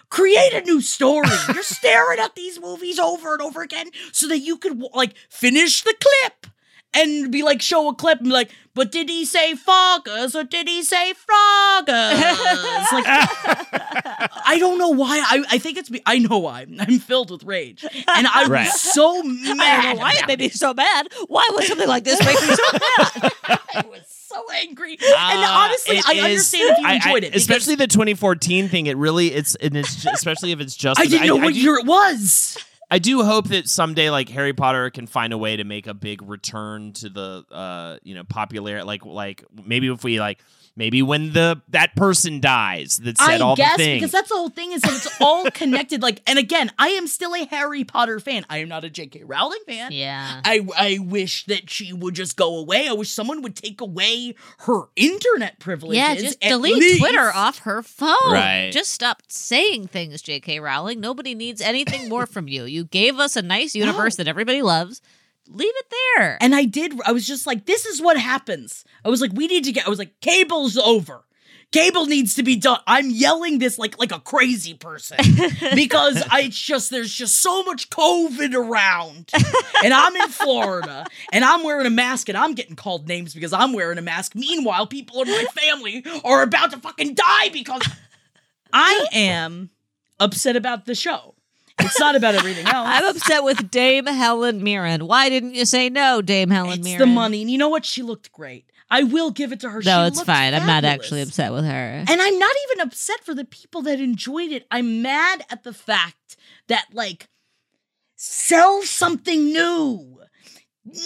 Create a new story. You're staring at these movies over and over again so that you could like finish the clip and be like show a clip and be like but did he say foggers or did he say froggers like i don't know why i, I think it's me. i know why i'm filled with rage and I'm Right. so mad I don't know why it made me so mad. Why would something like this make me so mad? I was so angry. and Uh, honestly, I is- understand if you I- I- enjoyed it. especially the 2014 thing. It really, it's and it's ju- especially if it's just. I didn't know what year it was. I do hope that someday, like Harry Potter, can find a way to make a big return to the, uh, you know, popular. Like, like maybe if we like, maybe when the that person dies that said I all guess the things. because that's the whole thing is that it's all connected. Like, and again, I am still a Harry Potter fan. I am not a J.K. Rowling fan. Yeah. I I wish that she would just go away. I wish someone would take away her internet privileges. Yeah, just at delete least. Twitter off her phone. Right. Just stop saying things, J.K. Rowling. Nobody needs anything more from you. You gave us a nice universe that everybody loves. Leave it there. And I did. I was just like, this is what happens. I was like, we need to get. I was like, cable's over. Cable needs to be done. I'm yelling this like like a crazy person because I it's just there's just so much COVID around, and I'm in Florida and I'm wearing a mask and I'm getting called names because I'm wearing a mask. Meanwhile, people in my family are about to fucking die because I am upset about the show. It's not about everything else. I'm upset with Dame Helen Mirren. Why didn't you say no, Dame Helen It's Mirren? It's the money. And you know what? She looked great. I will give it to her. No, She it's fine. I'm not actually upset with her. And I'm not even upset for the people that enjoyed it. I'm mad at the fact that, like, sell something new,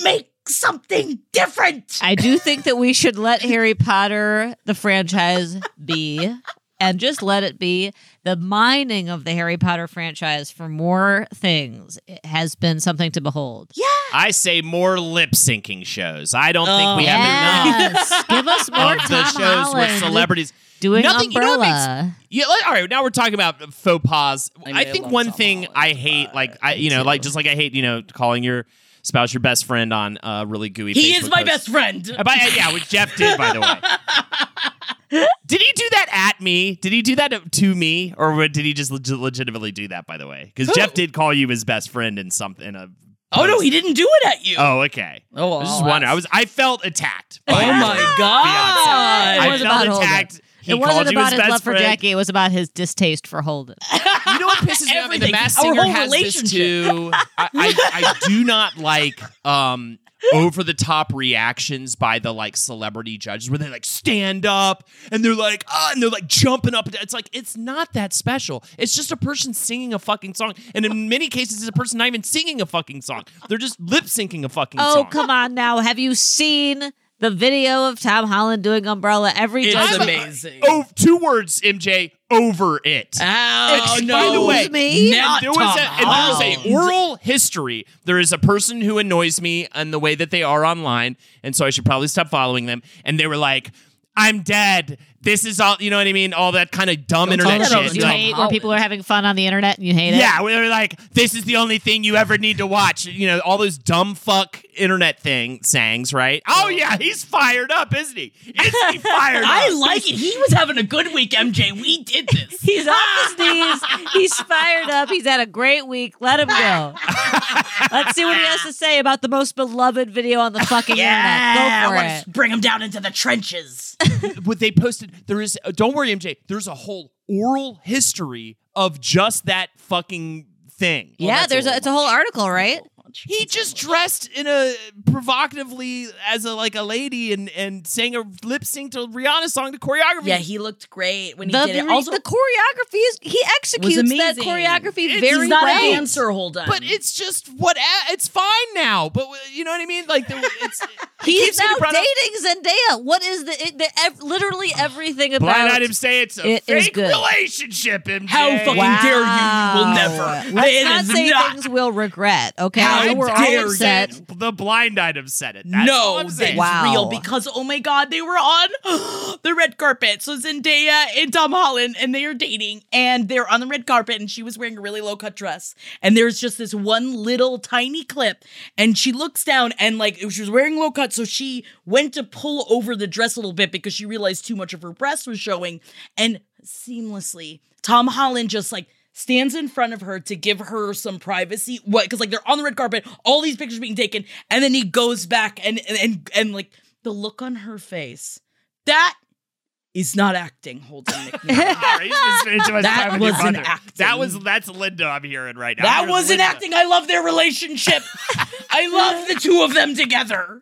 make something different. I do think that we should let Harry Potter, the franchise, be and just let it be. The mining of the Harry Potter franchise for more things has been something to behold. yeah. I say more lip syncing shows. I don't think oh, we Oh, have enough Give us more of the shows Holland with celebrities. doing Nothing- you know what Umbrella. makes- Yeah, like, all right. Now we're talking about faux pas. I mean, I, I think love one Tom thing Holland, I hate, like I, you know, like just like I hate, you know, calling your spouse your best friend on uh, really gooey. He is my posts. best friend. Uh, by- yeah, which Jeff did, by the way. did he do that at me? Did he do that to me, or did he just leg- legitimately do that? By the way, because Jeff did call you his best friend in something. In a Oh, no, he didn't do it at you. Oh, okay. Oh, I was just I'll wondering. I was. I felt attacked. Oh my fiance. God. I was felt about Holden. attacked. He it wasn't about his his, best love for. Jackie. It was about his distaste for Holden. You know what pisses me off? The Everything. Masked Our Singer whole has this too. I, I, I do not like um over the top reactions by the like celebrity judges where they like stand up and they're like ah and they're like jumping up. It's like it's not that special. It's just a person singing a fucking song, and in many cases, it's a person not even singing a fucking song. They're just lip syncing a fucking song. oh, song. come on now. Have you seen the video of Tom Holland doing Umbrella? Every It's judge- amazing. Oh, two words, MJ. Over it. Oh, And no. By the way, me? Not there was Tom a and there was a oral history. There is a person who annoys me and the way that they are online, and so I should probably stop following them. And they were like, "I'm dead. This is all." You know what I mean? All that kind of dumb Don't internet shit. you Tom Like, hate where people are having fun on the internet and you hate it. yeah, where they're like, "This is the only thing you ever need to watch." You know, all those dumb fuck internet thing sayings, right? Oh yeah, he's fired up, isn't he? Isn't he fired up? I like it. He was having a good week, MJ. We did this. He's off his knees. He's fired up. He's had a great week. Let him go. Let's see what he has to say about the most beloved video on the fucking yeah, internet. Go for it. bring him down into the trenches. what they posted there is uh, don't worry mj there's a whole oral history of just that fucking thing Well, yeah, there's a, little it's a whole article, right? He just dressed in a provocatively as a like a lady and and sang a lip sync to Rihanna song to choreography. Yeah, he looked great when he The, did it. Also, the choreography is he executes that choreography It's very he's not well. a dancer whole time. but it's just what it's fine now. But you know what I mean? Like the, it's it He's keeps now brought up. dating Zendaya. What is the, it, the ev- literally everything about Blind item say it's a It is fake good. relationship. MJ. How fucking dare you? You will never. Let's not is say not. things we'll regret. Okay, How I were we're dare all you. upset. The blind item said it. That's no, I'm that's. Wow. real because oh my god, they were on the red carpet. So Zendaya and Tom Holland, and they are dating, and they're on the red carpet, and she was wearing a really low cut dress, and there's just this one little tiny clip, and she looks down, and like she was wearing low cut, so she went to pull over the dress a little bit because she realized too much of her breast was showing, and seamlessly, Tom Holland just like stands in front of her to give her some privacy. What? Because like they're on the red carpet, all these pictures being taken, and then he goes back and and and, and like the look on her face. That is not acting, Holden McNeil. All right, he's been spending too much That time with your wasn't mother. acting. That was that's Linda. I'm hearing right now. that wasn't Linda. acting. I love their relationship. I love the two of them together.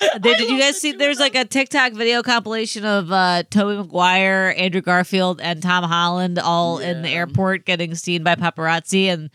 Did, did you guys see? There's like a TikTok video compilation of uh, Tobey Maguire, Andrew Garfield, and Tom Holland all in the airport getting seen by paparazzi, and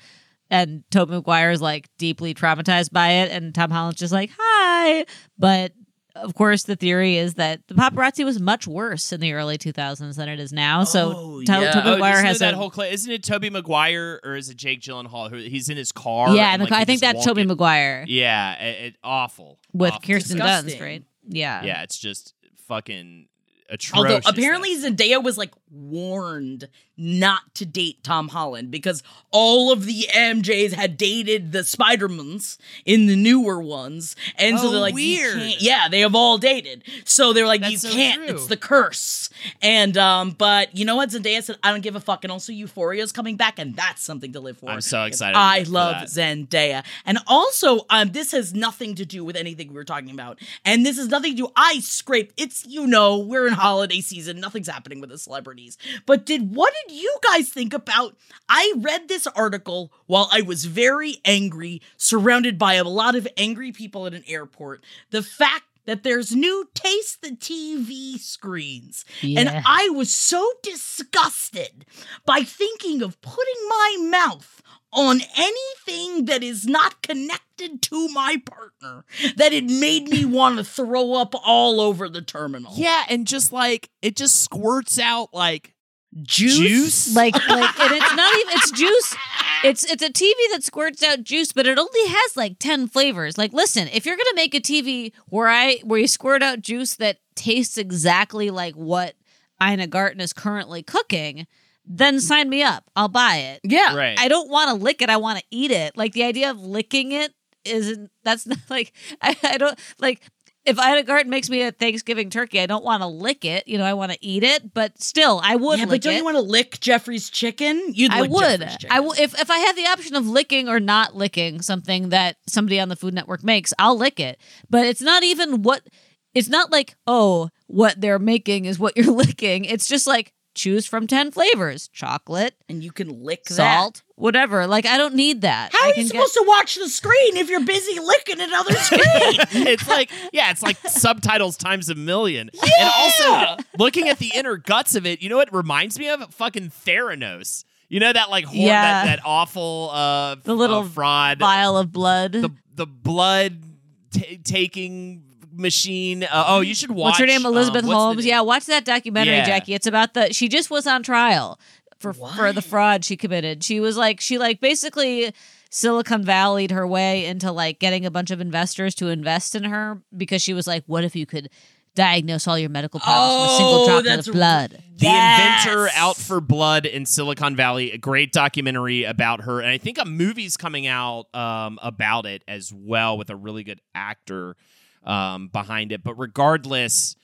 and Tobey Maguire is like deeply traumatized by it, and Tom Holland's just like hi. But of course, the theory is that the paparazzi was much worse in the early 2000s than it is now. So Oh, To- yeah. Tobey Oh, Maguire isn't has that a- whole cla isn't it Tobey Maguire or is it Jake Gyllenhaal? Who he's in his car. yeah, and, and like, I think that's Tobey get- Maguire Yeah, it, it- awful with Awful. Kirsten Disgusting. Dunst, right? Yeah, Yeah, it's just fucking atrocious. Although apparently Zendaya was like warned not to date Tom Holland because all of the MJs had dated the Spider-Mans in the newer ones, and so Oh, they're like, you weird. can't- yeah, they have all dated. So they're like, That's you so can't. true. It's the curse. And um, but you know what? Zendaya said, I don't give a fuck. And also, Euphoria is coming back, and that's something to live for. I'm so excited I love that. Zendaya. And also, um, this has nothing to do with anything we were talking about. And this has nothing to do, I scraped, it's, you know, we're in holiday season, nothing's happening with the celebrities. But did, what did you guys think about? I read this article while I was very angry, surrounded by a lot of angry people at an airport. The fact that there's new Taste the TV screens. And I was so disgusted by thinking of putting my mouth on anything that is not connected to my partner that it made me want to throw up all over the terminal. Yeah, and just like it just squirts out like Juice? juice. like like and it's not even it's juice it's it's a tv that squirts out juice but it only has like 10 flavors like listen if you're gonna make a tv where i where you squirt out juice that tastes exactly like what ina garten is currently cooking then sign me up i'll buy it Yeah. right. i don't want to lick it i want to eat it like the idea of licking it isn't that's not like i, I don't like if Ina Garten makes me a Thanksgiving turkey, I don't want to lick it. You know, I want to eat it, but still, I would Yeah, lick but don't it. you want to lick Jeffrey's chicken? You'd I lick would. I w- if if I had the option of licking or not licking something that somebody on the Food Network makes, I'll lick it. But it's not even what. It's not like oh, what they're making is what you're licking. It's just like choose from 10 flavors chocolate, and you can lick salt, whatever. Like, I don't need that. How I are you can supposed to watch the screen if you're busy licking another screen? it's like yeah, it's like subtitles times a million. And also looking at the inner guts of it, you know what it reminds me of? Fucking Theranos. You know that like hor- Yeah. that, that awful uh The little uh, fraud vial of blood. the the blood ta taking machine. Uh, oh, you should watch. What's her name? um, Elizabeth the Holmes. Yeah, watch that documentary, Yeah. Jackie. It's about the. She just was on trial for for the fraud she committed. She was like, she like basically Silicon Valleyed her way into like getting a bunch of investors to invest in her because she was like, what if you could diagnose all your medical problems with a single drop of blood? The inventor out for blood in Silicon Valley, a great documentary about her, and I think a movie's coming out um, about it as well with a really good actor um, behind it. But regardless,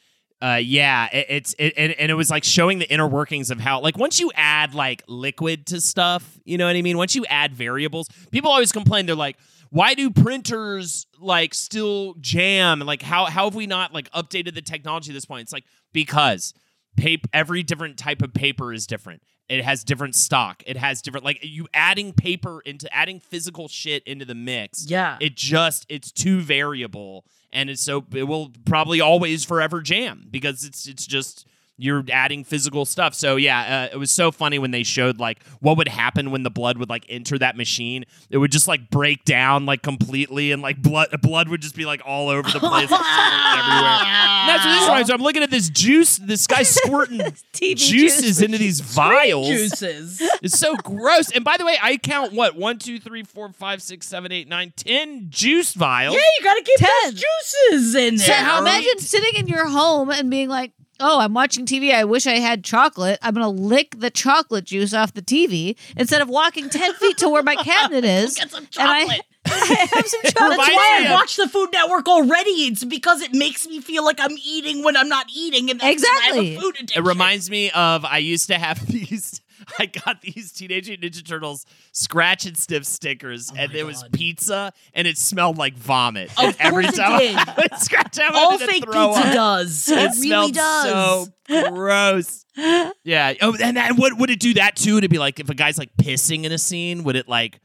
uh, yeah, it, it's it, and, and it was like showing the inner workings of how like once you add like liquid to stuff, you know what I mean? Once you add variables, people always complain. They're like, why do printers like still jam? And like how how have we not like updated the technology at this point? It's like because paper every different type of paper is different. It has different stock. It has different like you adding paper into adding physical shit into the mix. Yeah. It just it's too variable and it's so it will probably always forever jam because it's it's just you're adding physical stuff. So yeah, uh, it was so funny when they showed like what would happen when the blood would like enter that machine. It would just like break down like completely, and like blood blood would just be like all over the place, like, everywhere. And that's what this reminds me. I'm looking at this juice. This guy squirting TV juices juice. into these vials. Juices. It's so gross. And by the way, I count what one, two, three, four, five, six, seven, eight, nine, ten juice vials. Yeah, you gotta keep Ten. those juices in So there. imagine sitting in your home and being like, "Oh, I'm watching TV. I wish I had chocolate. I'm gonna lick the chocolate juice off the TV instead of walking ten feet to where my cabinet is, Get some and I, chocolate. I have some chocolate. That's why I watch the Food Network already. It's because it makes me feel like I'm eating when I'm not eating, and that's because I have Exactly. a food It reminds me of I used to have these. I got these Teenage Mutant Ninja Turtles scratch and sniff stickers, and there it was pizza, and it smelled like vomit. Of And every it time did. I would scratch, I All fake throw pizza up. does. It, It, really smelled does. so gross. Yeah. Oh, and then would would it do that too? To be like, if a guy's like pissing in a scene, would it like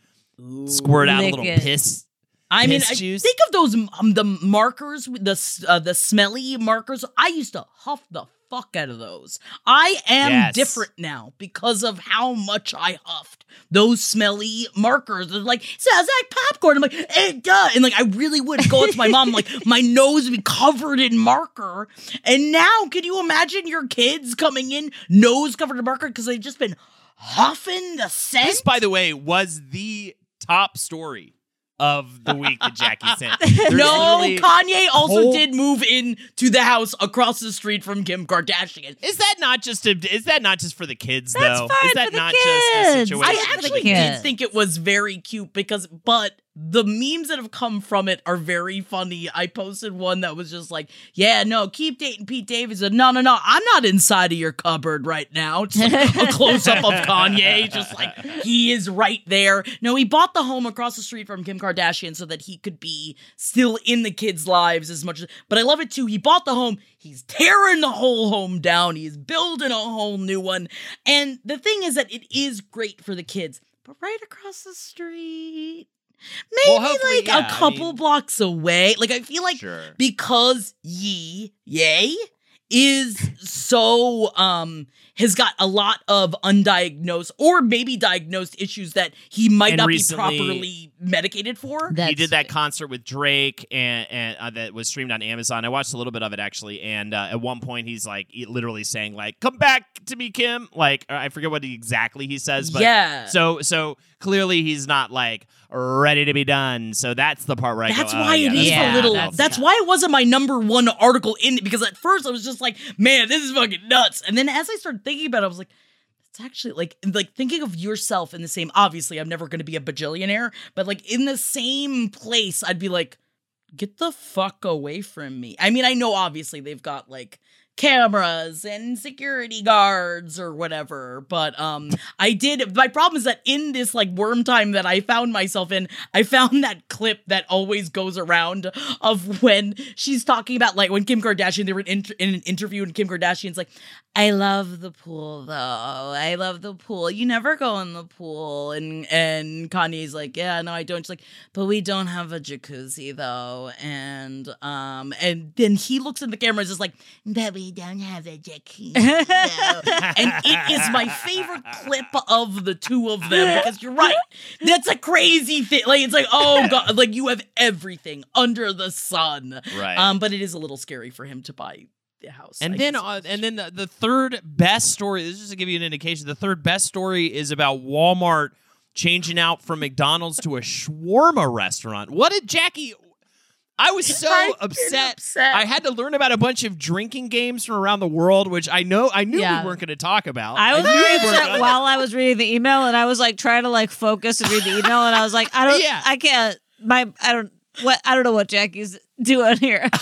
squirt out a little it. piss? I mean, I think of those um, the markers, the uh, the smelly markers. I used to huff the fuck out of those. I am Yes. different now because of how much I huffed those smelly markers. They're like, sounds like popcorn. I'm like, eh, it does. And like, I really would go up to my mom, like, my nose would be covered in marker. And now, can you imagine your kids coming in, nose covered in marker, because they've just been huffing the scent? This, by the way, was the top story of the week that Jackie sent. There's no, Kanye also whole- did move in to the house across the street from Kim Kardashian. Is that not just a, is that not just for the kids That's though? fine is that not kids. just a situation? I actually did think it was very cute because, but the memes that have come from it are very funny. I posted one that was just like, "Yeah, no, keep dating Pete Davidson." No, no, no, I'm not inside of your cupboard right now. Just like a close up of Kanye, just like he is right there. No, he bought the home across the street from Kim Kardashian so that he could be still in the kids' lives as much as. But I love it too. He bought the home. He's tearing the whole home down. He's building a whole new one. And the thing is that it is great for the kids. But right across the street, maybe hopefully, like yeah, a I couple mean- blocks away. Like I feel like Sure. because Yi, yay, is so um has got a lot of undiagnosed or maybe diagnosed issues that he might And not recently- be properly medicated for. he did that concert with Drake and, and uh, that was streamed on Amazon. I watched a little bit of it actually, and uh, at one point he's like he- literally saying like "Come back to me, Kim." Like I forget what he, exactly he says, but yeah. So so clearly he's not like ready to be done. So that's the part where I That's go, oh, why yeah, it is yeah, a little. that's- That's, why it wasn't my number one article in it because at first I was just like, "Man, this is fucking nuts," and then as I started thinking about it, I was like, "It's actually like like thinking of yourself in the same." Obviously, I'm never going to be a bajillionaire, but like in the same place, I'd be like, "Get the fuck away from me." I mean, I know obviously they've got like cameras and security guards or whatever. But um I did my problem is that in this like worm time that I found myself in, I found that clip that always goes around of when she's talking about like when Kim Kardashian they were in, in an interview and Kim Kardashian's like, I love the pool though. I love the pool. You never go in the pool. And and Kanye's like, Yeah, no, I don't. She's like, but we don't have a jacuzzi though. And um and then he looks at the camera and is like, But we don't have a jacuzzi. though." and it is my favorite clip of the two of them because you're right. That's a crazy thing. Like it's like, oh god, like you have everything under the sun. Right. Um, but it is a little scary for him to buy the house. And I then, uh, and then the, the third best story. This is just to give you an indication. The third best story is about Walmart changing out from McDonald's to a shawarma restaurant. What did Jackie? I was so upset. upset. I had to learn about a bunch of drinking games from around the world, which I know I knew Yeah. we weren't going to talk about. I was we upset while I was reading the email, and I was like trying to like focus and read the email, and I was like, I don't, Yeah. I can't. My, I don't. What I don't know what Jackie's doing here.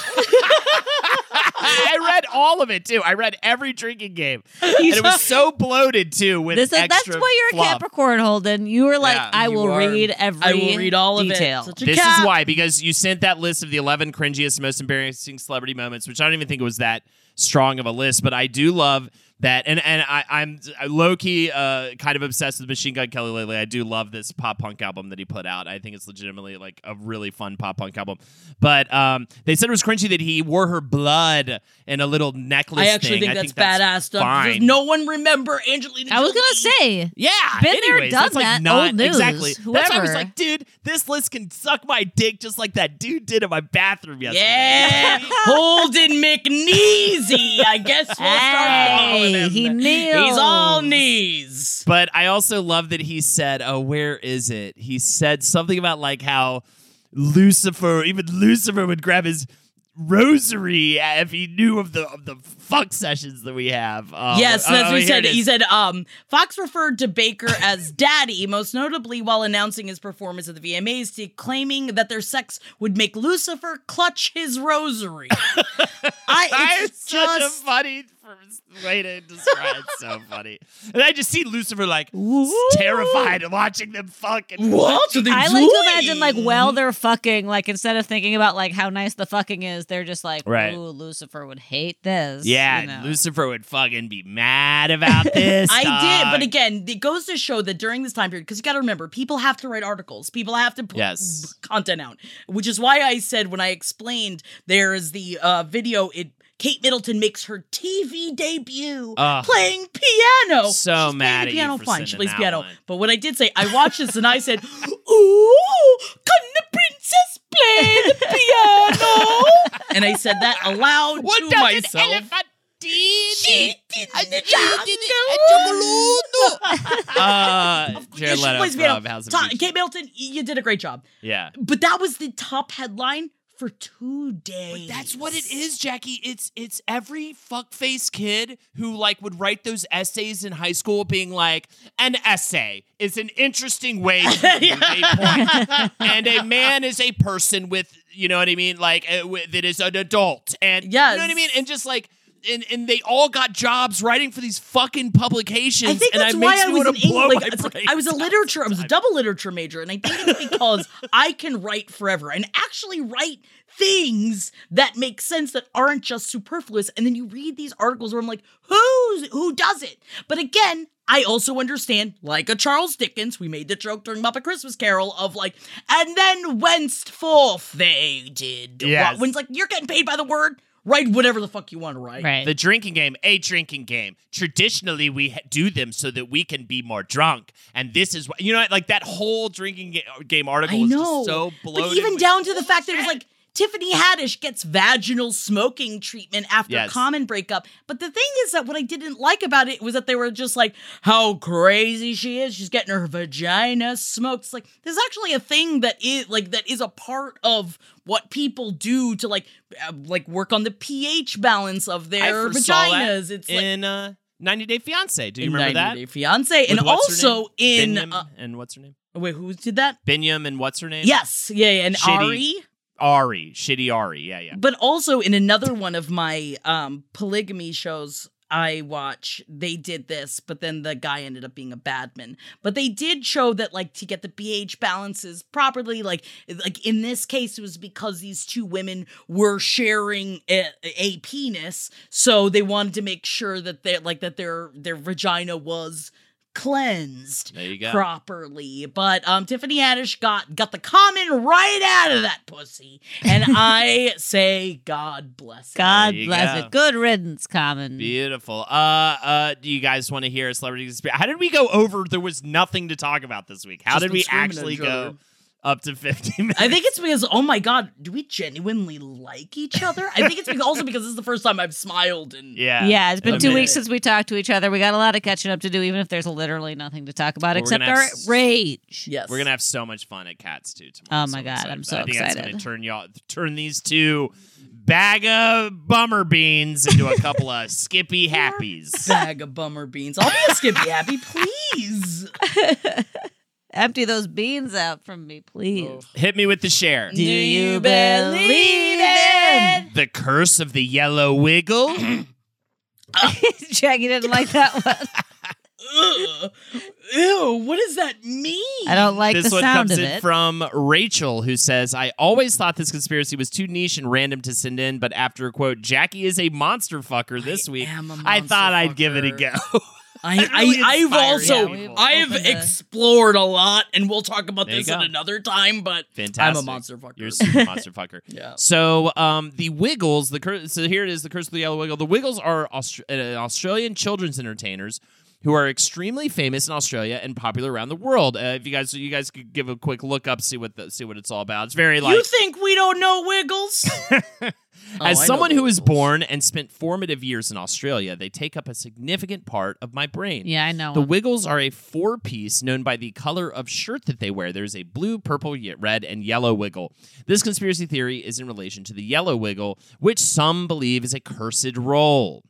I read all of it too. I read every drinking game, and it was so bloated too. With This is, that's why you're a fluff. Capricorn, Holden. You were like, Yeah, I will are. read every. I will read all of detail. it. This cat. is why, because you sent that list of the 11 cringiest, most embarrassing celebrity moments, which I don't even think it was that strong of a list, but I do love that. And and I, I'm low key uh, kind of obsessed with Machine Gun Kelly lately. I do love this pop punk album that he put out. I think it's legitimately like a really fun pop punk album. But um, they said it was cringy that he wore her blood in a little necklace. I actually thing. think, that's badass stuff. Does no one remember Angelina? I was gonna say, Yeah, Been there, done that's like that. not Old news. exactly. That's why I was like, dude, this list can suck my dick just like that dude did in my bathroom yesterday. Yeah, Holden McNeasy. I guess we'll start calling Hey, him. he kneels. He's all knees. But I also love that he said, "Oh, where is it?" He said something about like how Lucifer, even Lucifer, would grab his rosary if he knew of the of the fuck sessions that we have. Um, yes, oh, that's what he said. He said, um, Fox referred to Baker as daddy, most notably while announcing his performance at the VMAs, to claiming that their sex would make Lucifer clutch his rosary. I, it's It's such a just funny way to describe. it. so funny, and I just see Lucifer like terrified watching them fuck. And what are they I like doing? to imagine like while they're fucking, like instead of thinking about like how nice the fucking is, they're just like, Right. "Ooh, Lucifer would hate this." Yeah, you know? Lucifer would fucking be mad about this. I did, but again, it goes to show that during this time period, because you got to remember, people have to write articles, people have to put Yes. content out, which is why I said when I explained there is the uh, video, it Kate Middleton makes her TV debut Ugh. playing piano. So She's mad playing at the you piano. for Fine, she plays piano. one. But what I did say, I watched this and I said, "Ooh, can the princess play the piano?" and I said that aloud What to does myself. an elephant did? She did And the she jungle. Uh, Jared she Leto from House of Gucci. Kate Middleton, you did a great job. Yeah. But that was the top headline for two days. That's what it is, Jackie. It's it's every fuckface kid who like would write those essays in high school, being like, an essay is an interesting way to prove a point, and a man is a person with, you know what I mean, like uh, wi- that is an adult, and you know what I mean, and just like. And, and they all got jobs writing for these fucking publications. I think and that's it why I was wanna an blow English. Like, like, I was a literature. I was a double literature major, and I think it's because I can write forever and actually write things that make sense that aren't just superfluous. And then you read these articles where I'm like, who's who does it? But again. I also understand, like a Charles Dickens, we made the joke during Muppet Christmas Carol of like, and then whence forth they did. Yes. what- When it's like, you're getting paid by the word, write whatever the fuck you want to write. right. The drinking game, a drinking game. Traditionally, we ha- do them so that we can be more drunk, and this is what you know. Like that whole drinking ga- game article I is know. just so bloated. But even down to the fact that it was like Tiffany Haddish gets vaginal smoking treatment after Yes. common breakup. But the thing is that what I didn't like about it was that they were just like, how crazy she is. She's getting her vagina smoked. It's like there's actually a thing that is like that is a part of what people do to like uh, like work on the pH balance of their vaginas. It's like in uh, 90 Day Fiance. Do you remember 90 that? Day Fiance, and With her also in Binyam uh, and what's her name? wait, who did that? Binyam and what's her name? Yes, yeah, yeah, and Ari. Ari, shitty Ari. Yeah, yeah. But also in another one of my um polygamy shows I watch, they did this, but then the guy ended up being a badman. But they did show that like to get the pH balances properly, like like in this case it was because these two women were sharing a, a penis, so they wanted to make sure that they like that their their vagina was cleansed There you go. properly. But um Tiffany Haddish got got the common right out of that pussy. And I say God bless her. God bless go. it. Good riddance, Common. Beautiful. Uh, uh, do you guys want to hear a celebrity conspiracy? How did we go over? There was nothing to talk about this week. How Just did we actually go other. Up to 50 minutes? I think it's because oh my god, do we genuinely like each other? I think it's because, also because this is the first time I've smiled and yeah. Yeah, it's been two minute. weeks since we talked to each other. We got a lot of catching up to do, even if there's literally nothing to talk about Well, we're except gonna our s- rage. yes. We're gonna have so much fun at Cats too tomorrow. Oh my God, excited I'm for so that. I think that's gonna excited. turn y'all turn these two bag of bummer beans into a couple of Skippy Happies. bag of bummer beans. I'll be a Skippy Happy, please. Empty those beans out from me, please. Hit me with the share. Do you believe it? The curse of the yellow wiggle. Jackie didn't like that one. Ugh. Ew, what does that mean? I don't like this the one sound comes of in it. from Rachel, who says, I always thought this conspiracy was too niche and random to send in, but after a quote, Jackie is a monster fucker this I week, am a I monster thought I'd give it a fucker. go. I, really I, I've also people. I've the- explored a lot, and we'll talk about There this at another time. But Fantastic. I'm a monster fucker. You're a super monster fucker. Yeah. So, um, the Wiggles, the cur- so here it is, the Curse of the Yellow Wiggle. The Wiggles are Aust- uh, Australian children's entertainers who are extremely famous in Australia and popular around the world. Uh, if you guys, you guys could give a quick look up, see what the, see what it's all about. It's very like you think we don't know Wiggles? Oh, As I someone who was born and spent formative years in Australia, they take up a significant part of my brain. Yeah, I know. The him. Wiggles are a four piece known by the color of shirt that they wear. There's a blue, purple, red, and yellow Wiggle. This conspiracy theory is in relation to the yellow Wiggle, which some believe is a cursed role.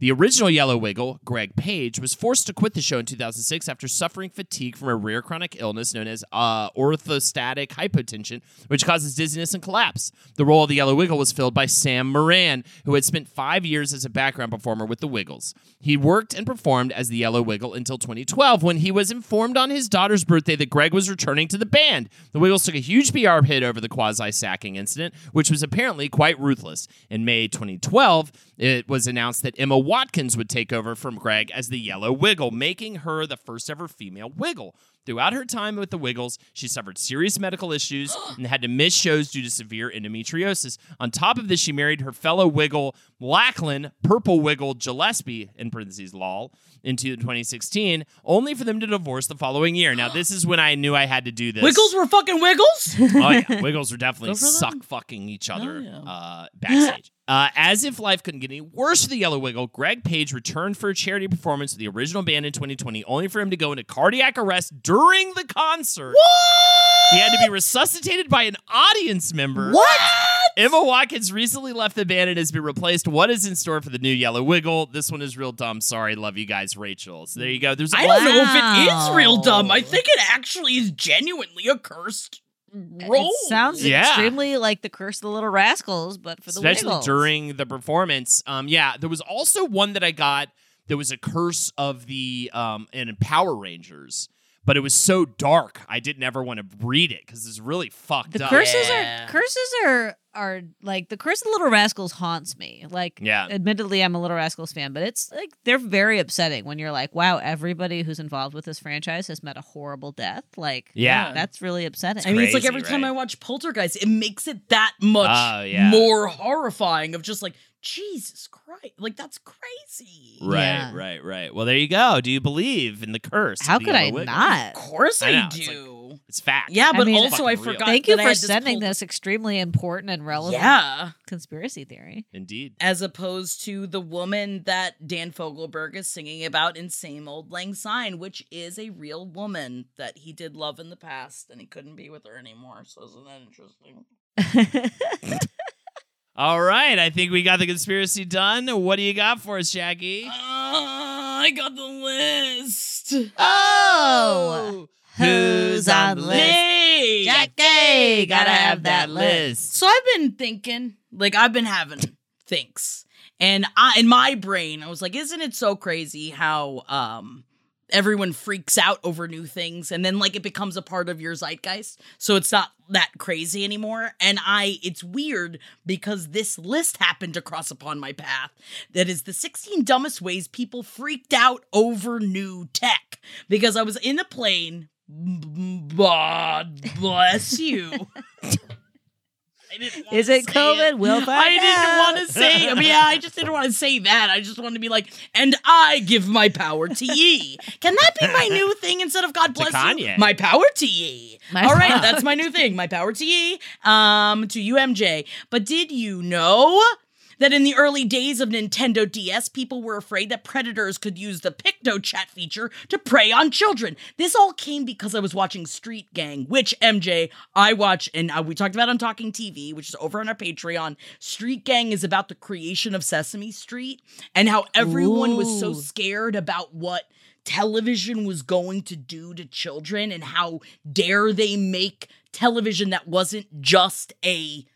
The original Yellow Wiggle, Greg Page, was forced to quit the show in 2006 after suffering fatigue from a rare chronic illness known as uh, orthostatic hypotension, which causes dizziness and collapse. The role of the Yellow Wiggle was filled by Sam Moran, who had spent five years as a background performer with the Wiggles. He worked and performed as the Yellow Wiggle until 2012 when he was informed on his daughter's birthday that Greg was returning to the band. The Wiggles took a huge PR hit over the quasi sacking incident, which was apparently quite ruthless. In May 2012, it was announced that Emma Watkins would take over from Greg as the Yellow Wiggle, making her the first ever female Wiggle. Throughout her time with the Wiggles, she suffered serious medical issues and had to miss shows due to severe endometriosis. On top of this, she married her fellow Wiggle, Lachlan Purple Wiggle Gillespie, in parentheses, lol, into 2016, only for them to divorce the following year. Now, this is when I knew I had to do this. Wiggles were fucking Wiggles. oh yeah, Wiggles were definitely Good for them. suck fucking each other Oh, yeah. uh, backstage. uh, as if life couldn't get any worse for the Yellow Wiggle, Greg Page returned for a charity performance of the original band in 2020, only for him to go into cardiac arrest during the concert. He had to be resuscitated by an audience member. What? Emma Watkins recently left the band and has been replaced. What is in store for the new Yellow Wiggle? This one is real dumb. Sorry, love you guys, Rachel. So there you go. There's a I don't know if it is real dumb. I think it actually is genuinely a cursed role. It sounds Yeah. extremely like the Curse of the Little Rascals, but for the Wiggle, especially Wiggles. during the performance. Um, yeah, there was also one that I got. There was a curse of the um in Power Rangers, but it was so dark I didn't ever want to read it because it's really fucked The up. curses Yeah. are curses are are like the curse of the Little Rascals haunts me. Like, Yeah. admittedly, I'm a Little Rascals fan, but it's like they're very upsetting when you're like, wow, everybody who's involved with this franchise has met a horrible death. Like, Yeah. that's really upsetting. I mean, it's like crazy, every time? I watch Poltergeist, it makes it that much Oh, yeah. more horrifying. Of just like Jesus Christ, like that's crazy. Right, Yeah. right, right. Well, there you go. Do you believe in the curse? How could I Yellow not? Of course I I, know, it's do. It's fact. yeah, but mean, also I forgot. Thank you that I for had this sending this extremely important and relevant Yeah. conspiracy theory. Indeed. as opposed to the woman that Dan Fogelberg is singing about in Same Old Lang Syne, which is a real woman that he did love in the past and he couldn't be with her anymore. So isn't that interesting? All right. I think we got the conspiracy done. What do you got for us, Shaggy? Uh, I got the list. Oh, who's on the list? Jackie. Jackie, gotta have that list. So I've been thinking, like I've been having thinks, and I in my brain I was like, isn't it so crazy how um everyone freaks out over new things and then like it becomes a part of your zeitgeist. So it's not that crazy anymore. And i it's weird because this list happened to cross upon my path that is the 16 dumbest ways people freaked out over new tech. Because i was in a plane God bless you Is it COVID? We'll find I didn't want to say. I mean, yeah, I just didn't want to say that. I just wanted to be like, and I give my power to ye. Can that be my new thing instead of God bless you? My power to ye. My All right, that's my new thing. My power to ye. Um, to you, MJ. But did you know? That in the early days of Nintendo DS, people were afraid that predators could use the Picto Chat feature to prey on children. This all came because I was watching Street Gang, which MJ I watch, and uh, we talked about on Talking TV, which is over on our Patreon. Street Gang is about the creation of Sesame Street and how everyone was so scared about what television was going to do to children and how dare they make television that wasn't just a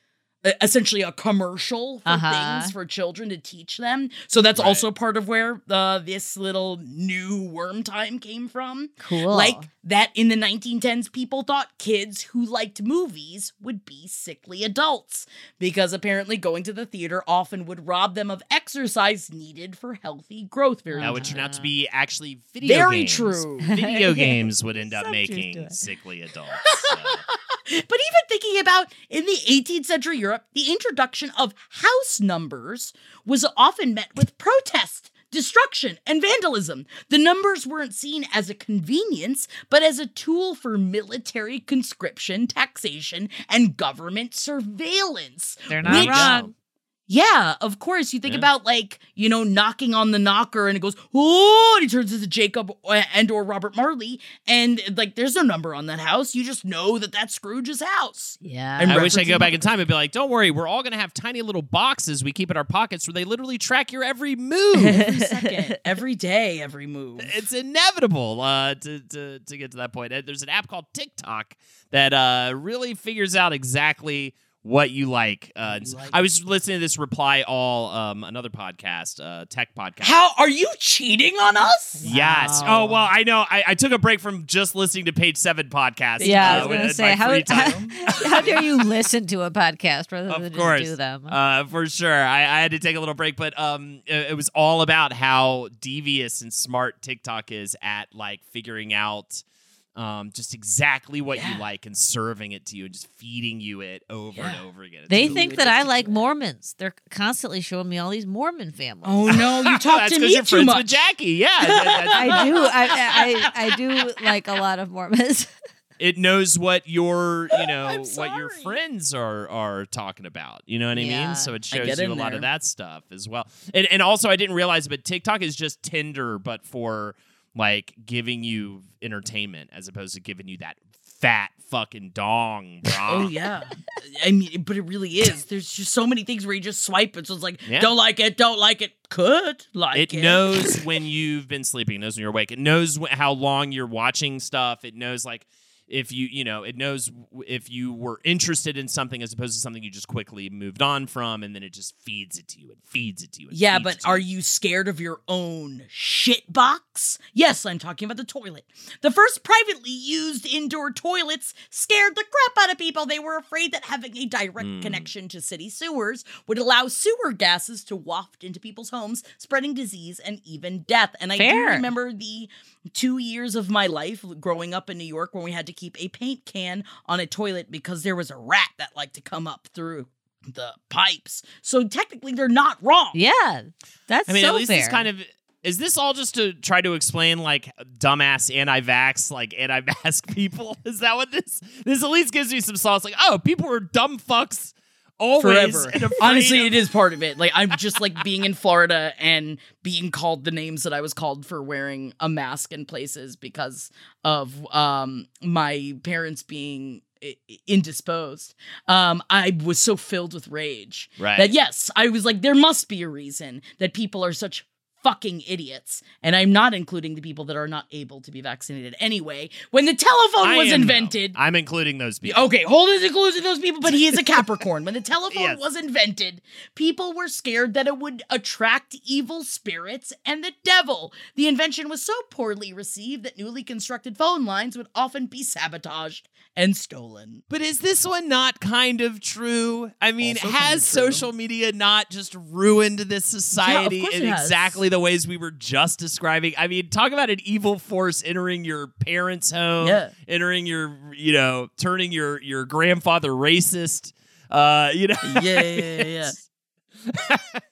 essentially a commercial for Uh-huh. things for children to teach them. So that's Right. also part of where uh, this little new worm time came from. Cool. Like that in the 1910s, people thought kids who liked movies would be sickly adults because apparently going to the theater often would rob them of exercise needed for healthy growth. Very That would turn out to be actually video Very games. true. Video games would end up Some making sickly adults. so. But even thinking about in the 18th century Europe, the introduction of house numbers was often met with protest, destruction, and vandalism. The numbers weren't seen as a convenience, but as a tool for military conscription, taxation, and government surveillance. They're not Which- wrong. Yeah, of course. You think Yeah. about like, you know, knocking on the knocker and it goes, oh, and he turns into Jacob uh, and or Robert Marley. And like, there's no number on that house. You just know that that's Scrooge's house. Yeah. I'm I wish I could go back in numbers. time and be like, "Don't worry, we're all gonna have tiny little boxes we keep in our pockets where they literally track your every move." Every second, every day, every move. it's inevitable uh, to, to to get to that point. Uh, There's an app called TikTok that uh, really figures out exactly what you like. Uh, I was listening to this Reply All, um, another podcast, uh, tech podcast. How are you cheating on us? Yes. Oh well, I know. I, I took a break from just listening to Page Seven podcast. Yeah, I uh, was gonna say how how, how dare you listen to a podcast rather of than course, just do them? Uh, for sure. I, I had to take a little break, but um, it, it was all about how devious and smart TikTok is at like figuring out um just exactly what Yeah. you like and serving it to you and just feeding you it over Yeah. and over again. It's they really think that I like. Mormons. They're constantly showing me all these Mormon families. Oh no, you talk That's to 'cause me you're too friends much. with Jackie. Yeah, that- I do. I, I I do like a lot of Mormons. it knows what your you know what your friends are are talking about you know what i Yeah. mean so it shows you in a lot of that stuff as well and, and also i didn't realize but tiktok is just tinder but for like giving you entertainment as opposed to giving you that fat fucking dong bro Oh yeah, I mean, but it really is. There's just so many things where you just swipe it. So it's like, Yeah. don't like it, don't like it, could like it it. knows when you've been sleeping. It knows when you're awake. It knows wh- how long you're watching stuff. It knows like if you you know it knows if you were interested in something as opposed to something you just quickly moved on from, and then it just feeds it to you and feeds it to you. And Yeah, but are you scared of your own shit box? Yes, I'm talking about the toilet. The first privately used indoor toilets scared the crap out of people. They were afraid that having a direct Hmm. connection to city sewers would allow sewer gases to waft into people's homes, spreading disease and even death. And I do remember the two years of my life growing up in New York when we had to keep a paint can on a toilet because there was a rat that liked to come up through the pipes. So technically, they're not wrong. yeah, that's I mean, so at least fair. it's kind of. Is this all just to try to explain like dumbass anti-vax, like anti-mask people? Is that what this? This at least gives me some sauce. Like, oh, people were dumb fucks always. forever. Honestly, of- it is part of it. Like I'm just like being in Florida and being called the names that I was called for wearing a mask in places because of um my parents being indisposed. Um I was so filled with rage Right. that yes, I was like there must be a reason that people are such fucking idiots. And I'm not including the people that are not able to be vaccinated anyway. When the telephone I was am, invented, I'm including those people. Okay, Holden's including those people, but he is a Capricorn. when the telephone Yes. was invented, people were scared that it would attract evil spirits and the devil. The invention was so poorly received that newly constructed phone lines would often be sabotaged and stolen. But is this one not kind of true? I mean, Also kind has of true. social media not just ruined this society course in exactly the ways we were just describing? I mean, talk about an evil force entering your parents' home, Yeah. entering your, you know, turning your your grandfather racist. Uh, you know, Yeah, yeah, yeah, yeah.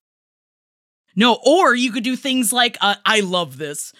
No, or you could do things like uh, I love this.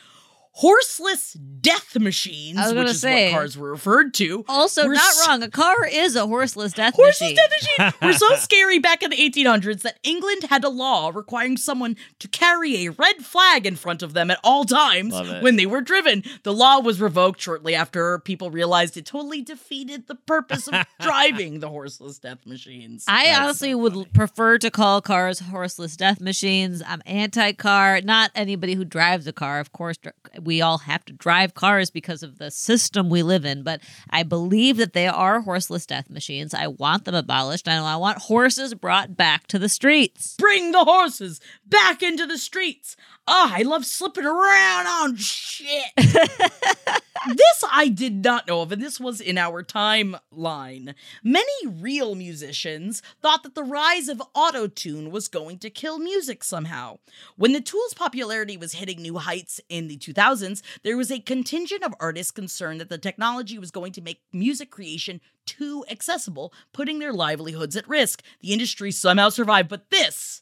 Horseless death machines, I was gonna which is say. what cars were referred to. Also, were not s- wrong. A car is a horseless death Horseless machine. Horseless death machine were so scary back in the 1800s that England had a law requiring someone to carry a red flag in front of them at all times when they were driven. The law was revoked shortly after people realized it totally defeated the purpose of driving the horseless death machines. I That's honestly so would prefer to call cars horseless death machines. I'm anti-car. Not anybody who drives a car. Of course, dr- we all have to drive cars because of the system we live in. But I believe that they are horseless death machines. I want them abolished. I want horses brought back to the streets. Bring the horses back into the streets. Ah, I love slipping around on shit. this I did not know of, and this was in our timeline. Many real musicians thought that the rise of autotune was going to kill music somehow. When the tool's popularity was hitting new heights in the 2000s, there was a contingent of artists concerned that the technology was going to make music creation too accessible, putting their livelihoods at risk. The industry somehow survived, but this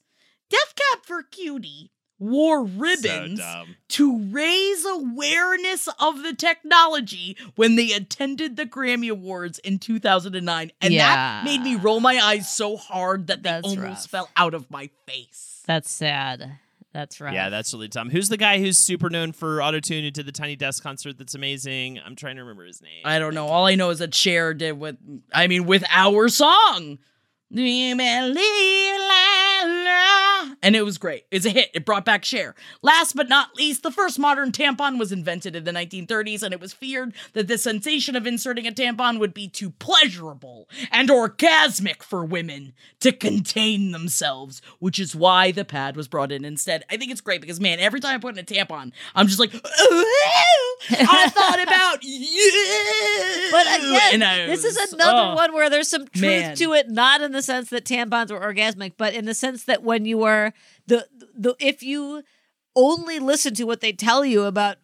Death Cab for Cutie wore ribbons dumb. to raise awareness of the technology when they attended the Grammy Awards in 2009. And Yeah. that made me roll my eyes so hard that they That's almost rough. fell out of my face. That's sad. That's right. Yeah, that's really dumb. Who's the guy who's super known for autotune who did the Tiny Desk concert that's amazing? I'm trying to remember his name. I don't know. All I know is that Cher did with, I mean, with our song. Do you believe la, la? And it was great. It's a hit. It brought back Cher. Last but not least, the first modern tampon was invented in the 1930s, and it was feared that the sensation of inserting a tampon would be too pleasurable and orgasmic for women to contain themselves, which is why the pad was brought in instead. I think it's great because, man, every time I put in a tampon, I'm just like, I thought about you. But again, I this is another oh. one where there's some truth man. to it, not in the sense that tampons were orgasmic, but in the sense that when you are the the if you only listen to what they tell you about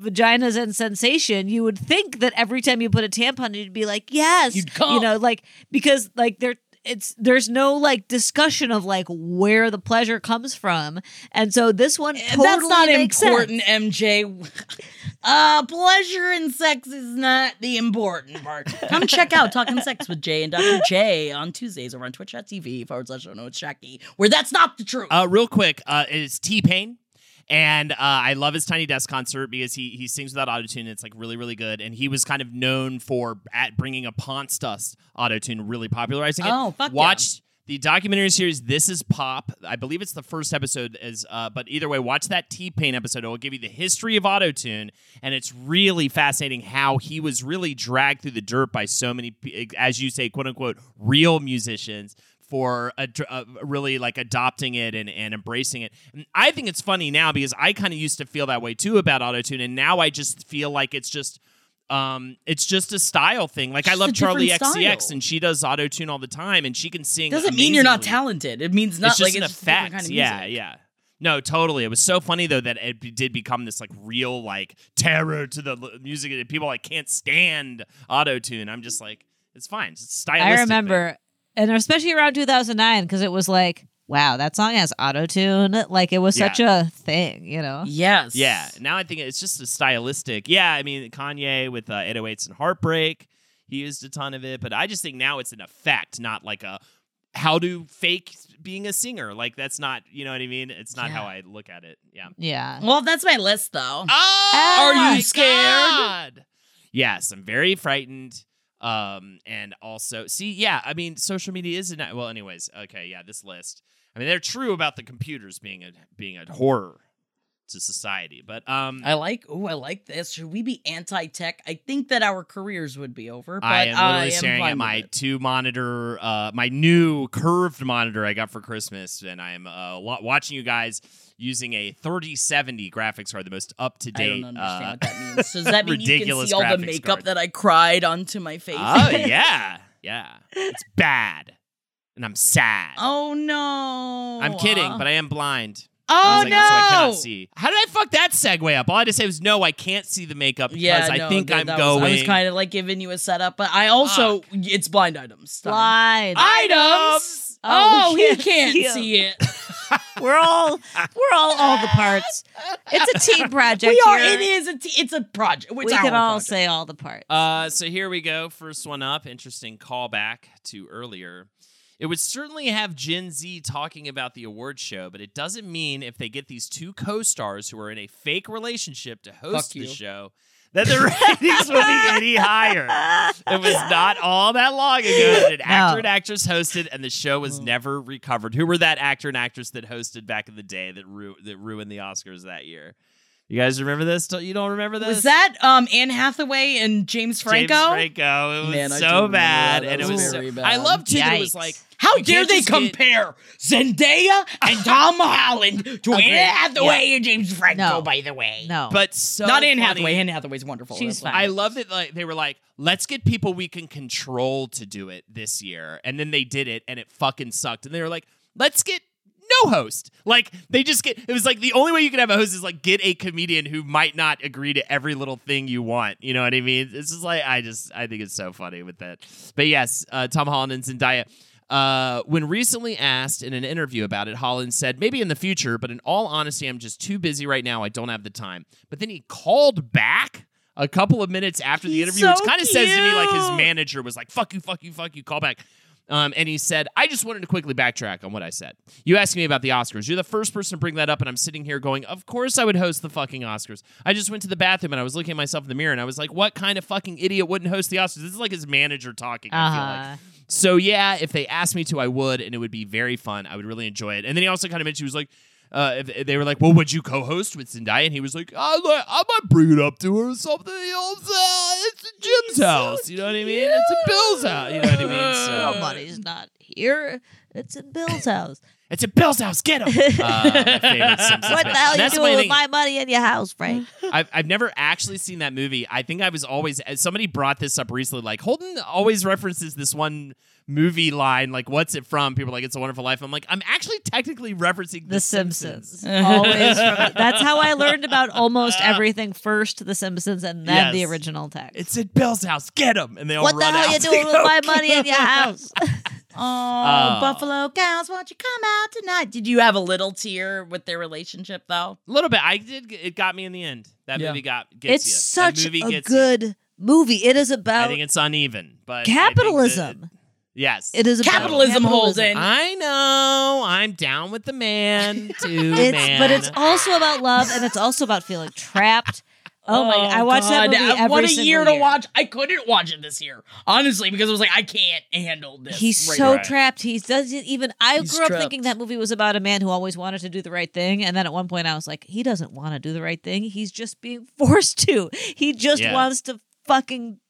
vaginas and sensation, you would think that every time you put a tampon, you'd be like, yes, You'd come. you know, like because like there. It's there's no like discussion of like where the pleasure comes from, and so this one totally That's not makes important, sense. MJ. Uh, pleasure and sex is not the important part. Come check out Talking Sex with Jay and Dr. J on Tuesdays over on twitch.tv forward slash no it's Jackie, where that's not the truth. Uh, real quick, uh, it's T-Pain. And uh, I love his Tiny Desk concert because he he sings without autotune. It's like really really good, and he was kind of known for at bringing a Ponce Dust autotune, really popularizing it. Oh, fuck yeah. Watch the documentary series. This is Pop. I believe it's the first episode. Is uh, but either way, watch that T-Pain episode. It will give you the history of autotune, and it's really fascinating how he was really dragged through the dirt by so many, as you say, quote unquote, real musicians for a, uh, really like adopting it and, and embracing it. And I think it's funny now because I kind of used to feel that way too about autotune, and now I just feel like it's just um it's just a style thing like i love Charli XCX style. and she does auto tune all the time and she can sing It Doesn't mean you're not talented. It means not it's just like an it's just effect kind of yeah music. yeah no totally it was so funny though that it did become this like real like terror to the music and people like can't stand auto tune i'm just like it's fine it's stylistic I remember, and especially around 2009, because it was like, wow, that song has auto tune. Like it was Yeah. such a thing, you know? Yes. Yeah. Now I think it's just a stylistic. Yeah. I mean, Kanye with uh, 808s and Heartbreak, he used a ton of it. But I just think now it's an effect, not like a how to fake being a singer. Like that's not, you know what I mean? It's not how I look at it. Yeah. Yeah. Well, that's my list though. Oh, Are you scared? God. Yes, I'm very frightened. Um, and also, see, yeah, I mean, social media is an well. Anyways, okay, yeah, this list. I mean, they're true about the computers being a being a horror to society, but um, I like. Oh, I like this. Should we be anti-tech? I think that our careers would be over. But I am literally am staring at my two monitor, uh, my new curved monitor I got for Christmas, and I am uh, watching you guys using a 3070 graphics card, the most up to date. I date. don't understand uh, what that means. So does that mean you can ridiculous see all the makeup card. that I cried onto my face? Oh yeah, yeah, it's bad, and I'm sad. Oh no! I'm kidding, but I am blind. Oh It's like, So I cannot no! see. How did I fuck that segue up? All I had to say was no. I can't see the makeup because Yeah, I no, think that- I'm that going. Was, I was kind of like giving you a setup, but I also it's blind items. time. Blind. items. Oh, Oh, he can't can't see 'em. see it. We're all we're all all the parts. It's a team project. we are. here. It is a. T- it's a project. It's We our can all project. say all the parts. Uh, so here we go. First one up. Interesting callback to earlier. It would certainly have Gen Z talking about the award show, but it doesn't mean if they get these two co-stars who are in a fake relationship to host Fuck the you. show, that the ratings would be any higher. It was not all that long ago that an actor No. and actress hosted, and the show was mm. never recovered. Who were that actor and actress that hosted back in the day that ru- that ruined the Oscars that year? You guys remember this? You don't remember this? Was that um Anne Hathaway and James Franco? James Franco. It was Man, so bad, and That it was was. very so, bad. I love too that it was like. How dare they just get- compare Zendaya and Tom Holland to Agreed. Anne Hathaway and James Franco? No. By the way, no. But so not Anne funny. Hathaway. Anne Hathaway's wonderful. She's fine. I love that like they were like, let's get people we can control to do it this year, and then they did it, and it fucking sucked. And they were like, let's get no host. Like they just get. It was like the only way you could have a host is like get a comedian who might not agree to every little thing you want. You know what I mean? It's just like I just I think it's so funny with that. But yes, uh, Tom Holland and Zendaya. Uh, when recently asked in an interview about it, Holland said, maybe in the future, but in all honesty, I'm just too busy right now. I don't have the time. But then he called back a couple of minutes after the He's interview, so which kind of says to me like his manager was like, fuck you, fuck you, fuck you, call back. Um, and he said, I just wanted to quickly backtrack on what I said. You asked me about the Oscars. You're the first person to bring that up, and I'm sitting here going, Of course I would host the fucking Oscars. I just went to the bathroom and I was looking at myself in the mirror and I was like, What kind of fucking idiot wouldn't host the Oscars? This is like his manager talking, I feel like. Uh-huh. So yeah, if they asked me to, I would, and it would be very fun. I would really enjoy it. And then he also kind of mentioned he was like, uh, if- if they were like, "Well, would you co-host with Zendaya?" And he was like, "I, like, I might bring it up to her or something. You know what I'm? It's in Jim's house. You know what I mean? It's in Bill's house. You know what I mean? So Nobody's not here. It's in Bill's house. It's in Bill's house. Get him. Uh, my favorite Simpsons what the hell you That's doing with my money in your house, Frank? I've, I've never actually seen that movie. I think I was always somebody brought this up recently. Like Holden always references this one movie line, like "What's it from?" People are like, "It's a Wonderful Life." I'm like, I'm actually technically referencing The, The Simpsons. Simpsons. Always. From, that's how I learned about almost everything. First, The Simpsons, and then the original text. It's at Bill's house. Get him! And they all what the hell out you to doing with my money in your house? Oh, Oh. Buffalo Cows, won't you come out tonight? Did you have a little tear with their relationship though? A little bit. I did. It got me in the end. That Yeah. movie got gets it's you. such movie a gets you. good movie. It is about. I think it's uneven, but I that- capitalism. yes, It is about Capitalism, Holden. I know. I'm down with the man too, It's, man. but it's also about love, and it's also about feeling trapped. Oh, my! I watched that God, movie uh, every What a single year to watch! I couldn't watch it this year, honestly, because I was like, I can't handle this. He's right so right. trapped. He doesn't even. I He's grew up trapped. thinking that movie was about a man who always wanted to do the right thing, and then at one point I was like, he doesn't want to do the right thing. He's just being forced to. He just Yeah. wants to fucking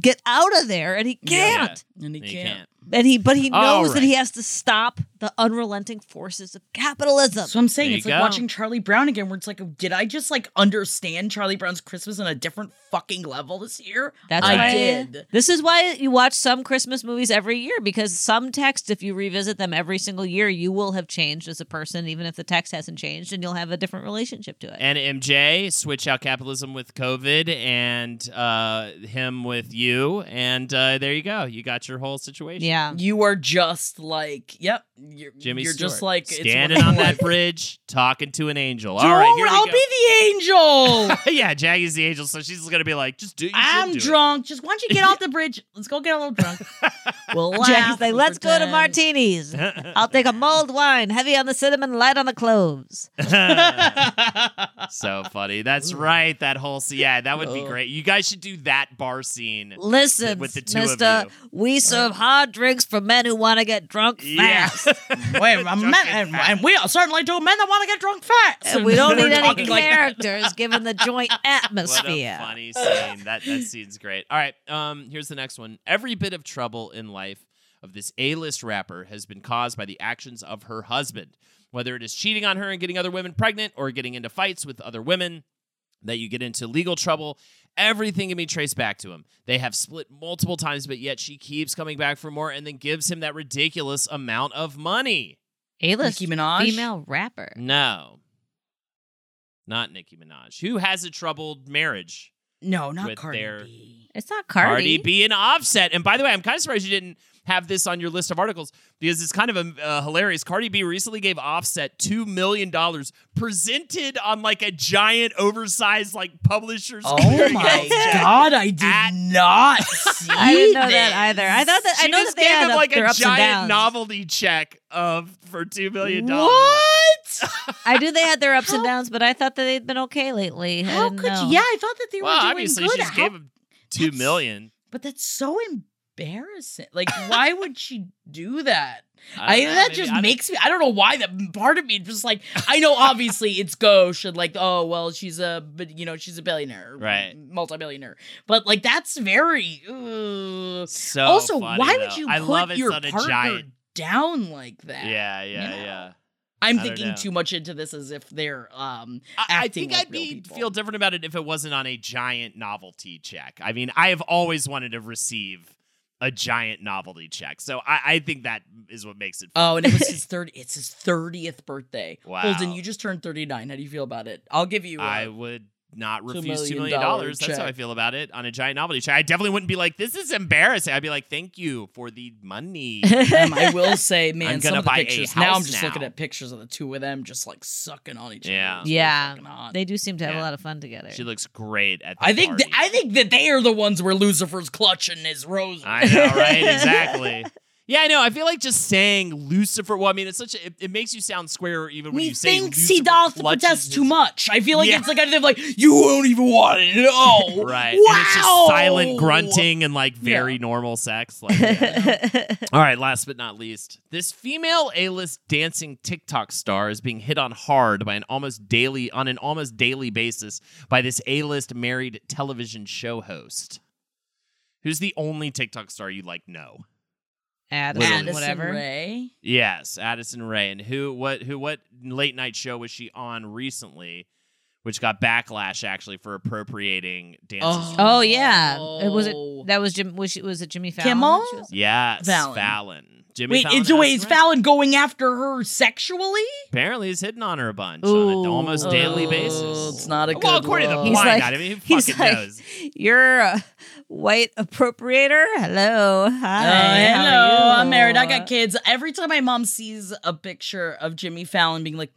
get out of there, and he can't. And he You can't. can't. And he, but he All knows that he has to stop the unrelenting forces of capitalism. So I'm saying There it's like go. watching Charlie Brown again, where it's like, did I just like understand Charlie Brown's Christmas on a different fucking level this year? That's I why did. This is why you watch some Christmas movies every year because some text, if you revisit them every single year, you will have changed as a person, even if the text hasn't changed, and you'll have a different relationship to it. And MJ, switch out capitalism with COVID and uh, him with you. And uh, there you go. You got your whole situation. yeah. You are just like, yep, you're, Jimmy you're Stewart. just like standing one on of that bridge, talking to an angel. Don't, All right, here I'll go. be the angel. yeah, Jackie's the angel, so she's gonna be like, just do. You I'm do it. drunk. Just why don't you get off the bridge? Let's go get a little drunk. We'll laugh. Jackie's like, let's go to martinis. I'll take a mulled wine, heavy on the cinnamon, light on the cloves. so funny. That's right. That whole scene. Yeah, that would be Oh. great. You guys should do that bar scene. Listen, With the two of mister, you. we serve hard drinks for men who want to get drunk Yeah. fast. Wait, Drunk men, and and, and we are certainly two men that want to get drunk fast. And we don't need any talking like characters given the joint What a atmosphere. funny scene. That that scene's great. All right, um, here's the next one. Every bit of trouble in life of this A-list rapper has been caused by the actions of her husband. Whether it is cheating on her and getting other women pregnant, or getting into fights with other women, that you get into legal trouble. Everything can be traced back to him. They have split multiple times, but yet she keeps coming back for more and then gives him that ridiculous amount of money. A-list Nicki Minaj? female rapper. No, not Nicki Minaj, who has a troubled marriage. No, not With Cardi their- B. It's not Cardi. Cardi B and Offset. And by the way, I'm kind of surprised you didn't have this on your list of articles because it's kind of a, uh, hilarious. Cardi B recently gave Offset $2 million presented on like a giant, oversized, like publisher's. Oh my god, I did At- not see I didn't know this. that either. I thought that I She know just that they gave had him like a ups and giant novelty check of for $2 million. What? I knew they had their ups and downs, but I thought that they'd been okay lately. How could know. you? Yeah, I thought that they were Well, doing obviously, good. she just How- gave him 2 That's- million. But that's so embarrassing. Like, why would she do that? I I, know, that just I makes me. I don't know why. That part of me just like I know. Obviously, it's gauche and like oh well, she's a but you know she's a billionaire, Right. multi-billionaire. But like that's very. Uh, So also, funny, why though. would you I put your partner giant. down like that? Yeah, yeah, know? yeah. I'm thinking know. too much into this as if they're um I, I acting think like I'd be people. feel different about it if it wasn't on a giant novelty check. I mean, I have always wanted to receive a giant novelty check, so I, I think that is what makes it. Fun. Oh, and it was his third. It's his thirtieth birthday. Wow. Holden, you just turned thirty nine. How do you feel about it? I'll give you. uh, I would not $2 refuse two million million dollars. That's how. I feel about it on a giant novelty check. I definitely wouldn't be like, "This is embarrassing." I'd be like, "Thank you for the money." Um, I will say, man, I'm some gonna of the buy pictures. Now I'm house just looking at pictures of the two of them just like sucking on each Yeah. other. It's really Yeah, they do seem to have Yeah. a lot of fun together. she looks great at. The I think party. th- I think that they are the ones where Lucifer's clutching his rose. I know, right? exactly. Yeah, I know. I feel like just saying Lucifer. Well, I mean, it's such a. It, it makes you sound square even when he you say thinks Lucifer he does protest too much. I feel like Yeah. it's like kind of like you won't even want to know. Right. Wow. And it's just silent grunting and like very Yeah. normal sex. Like, All right, last but not least, this female A-list dancing TikTok star is being hit on hard by an almost daily on an almost daily basis by this A-list married television show host. Who's the only TikTok star you like know? Addison, Addison whatever. Rae. Yes, Addison Rae. And who what who what late night show was she on recently? Which got backlash actually for appropriating dances. Oh, oh yeah, it was it. Oh. That was Jim. Was, she, was it Jimmy Fallon? Kimmel? was- Yes, Fallon. Fallon. Jimmy Wait, Fallon it's, wait, is Rae? Fallon going after her sexually? Apparently, he's hitting on her a bunch on an almost daily Oh, basis. It's not a good Well, according to the look. He's like- guy, I mean, who he's fucking like, knows? You're a white appropriator. Hello, Oh, hi. how hello. I'm married. I got kids. Every time my mom sees a picture of Jimmy Fallon being like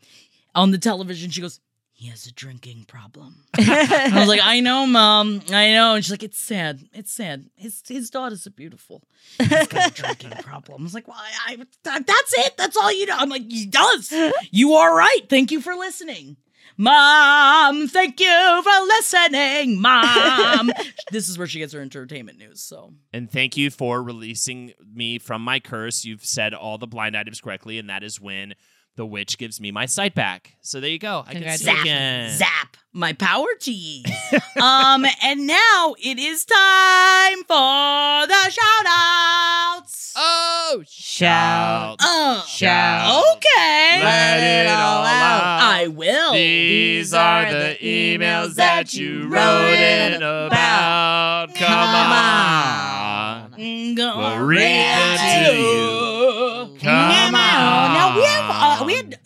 on the television, she goes, he has a drinking problem. I was like, I know, mom. I know. And she's like, it's sad. It's sad. His his daughters are beautiful. He's got a drinking problem. I was like, well, I, I, that's it. That's all you know. I'm like, he does. You are right. Thank you for listening. Mom, thank you for listening, Mom. this is where she gets her entertainment news. So And thank you for releasing me from my curse. You've said all the blind items correctly, and that is when the witch gives me my sight back. So there you go. I can see again. Zap my power to ye. um, and now it is time for the shout outs. Oh, Shout. Oh, Shout. okay. Let it all out. I will. These are the emails that you wrote in about. Come on. Go We'll read them to you.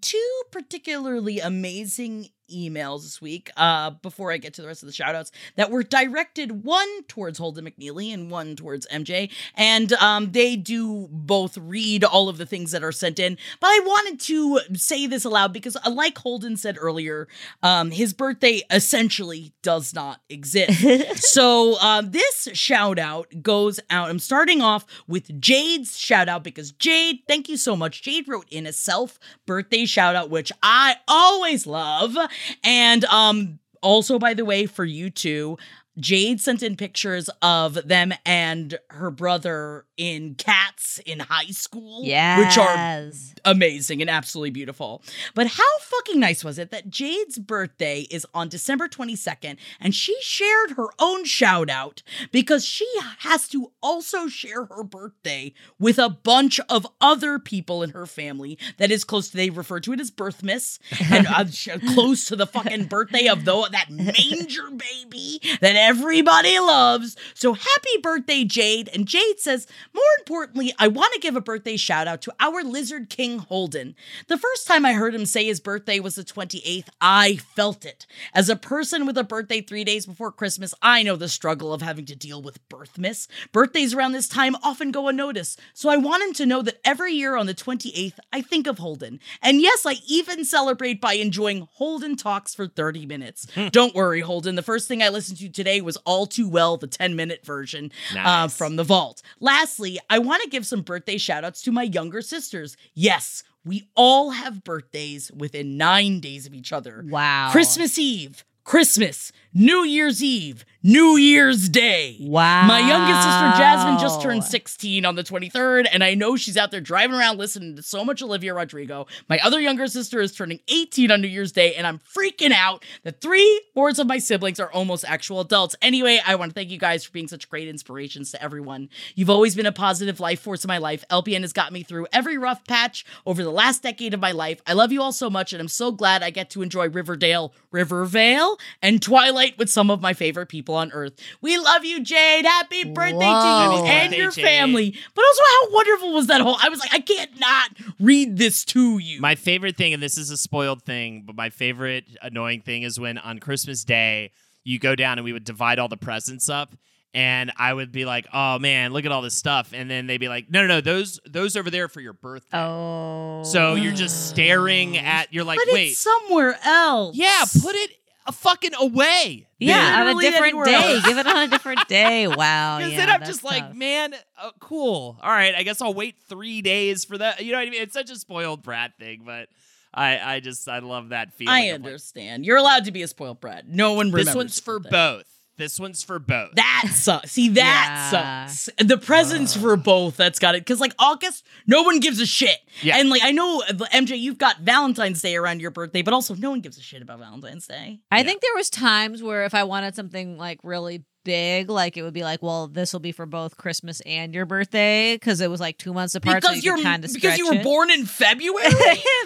two particularly amazing emails this week. Uh, before I get to the rest of the shout outs that were directed one towards Holden McNeely and one towards MJ, and um, they do both read all of the things that are sent in. But I wanted to say this aloud because, uh, like Holden said earlier, um, his birthday essentially does not exist. so um, this shout out goes out. I'm starting off with Jade's shout out because Jade, thank you so much. Jade wrote in a self birthday shout out, which I always love. And um, also, by the way, for you two, Jade sent in pictures of them and her brother in Cats in high school, Yes. which are amazing and absolutely beautiful. But how fucking nice was it that Jade's birthday is on December 22nd and she shared her own shout out because she has to also share her birthday with a bunch of other people in her family that is close to, they refer to it as birthmas and uh, close to the fucking birthday of the, that manger baby that everybody loves. So happy birthday, Jade. And Jade says, more importantly, I want to give a birthday shout out to our Lizard King Holden. The first time I heard him say his birthday was the 28th, I felt it. As a person with a birthday three days before Christmas, I know the struggle of having to deal with birthmas. Birthdays around this time often go unnoticed, so I want him to know that every year on the 28th, I think of Holden. And yes, I even celebrate by enjoying Holden Talks for 30 minutes. Don't worry, Holden. The first thing I listened to today was All Too Well, the 10 minute version uh, from the vault. Lastly, I want to give some birthday shout outs to my younger sisters. Yes, we all have birthdays within nine days of each other. Wow. Christmas Eve, Christmas, New Year's Eve, New Year's Day. Wow. My youngest sister Jasmine just turned 16 on the 23rd, and I know she's out there driving around listening to so much Olivia Rodrigo. My other younger sister is turning 18 on New Year's Day, and I'm freaking out that three fourths of my siblings are almost actual adults. Anyway, I want to thank you guys for being such great inspirations to everyone. You've always been a positive life force in my life. LPN has got me through every rough patch over the last decade of my life. I love you all so much, and I'm so glad I get to enjoy Riverdale, Rivervale, and Twilight with some of my favorite people on earth. We love you, Jade. Happy birthday to you Whoa. And your Jade. family. But also, how wonderful was that whole? I was like, I can't not read this to you. My favorite thing, and this is a spoiled thing, but my favorite annoying thing is when on Christmas Day you go down and we would divide all the presents up. And I would be like, "Oh man, look at all this stuff!" And then they'd be like, "No, no, no, those those over there for your birthday." Oh. So you're just staring at. You're like, Put "Wait, it somewhere else. yeah, put it a fucking away." Yeah, on a different day. Give it on a different day. Wow. Because yeah, then I'm that's just like, man, uh, cool. All right, I guess I'll wait three days for that. You know what I mean? It's such a spoiled brat thing, but I, I just, I love that feeling. I of, like, understand. You're allowed to be a spoiled brat. No one remembers. this one's for birthday. both. This one's for both. That sucks. See, that Yeah. sucks. The presents for both. That's got it. Because like August, no one gives a shit. Yeah. And like I know uh, MJ, you've got Valentine's Day around your birthday, but also no one gives a shit about Valentine's Day. I think there was times where if I wanted something like really big, like it would be like, well, this will be for both Christmas and your birthday because it was like two months apart. because so you you're kind of because you were born in February.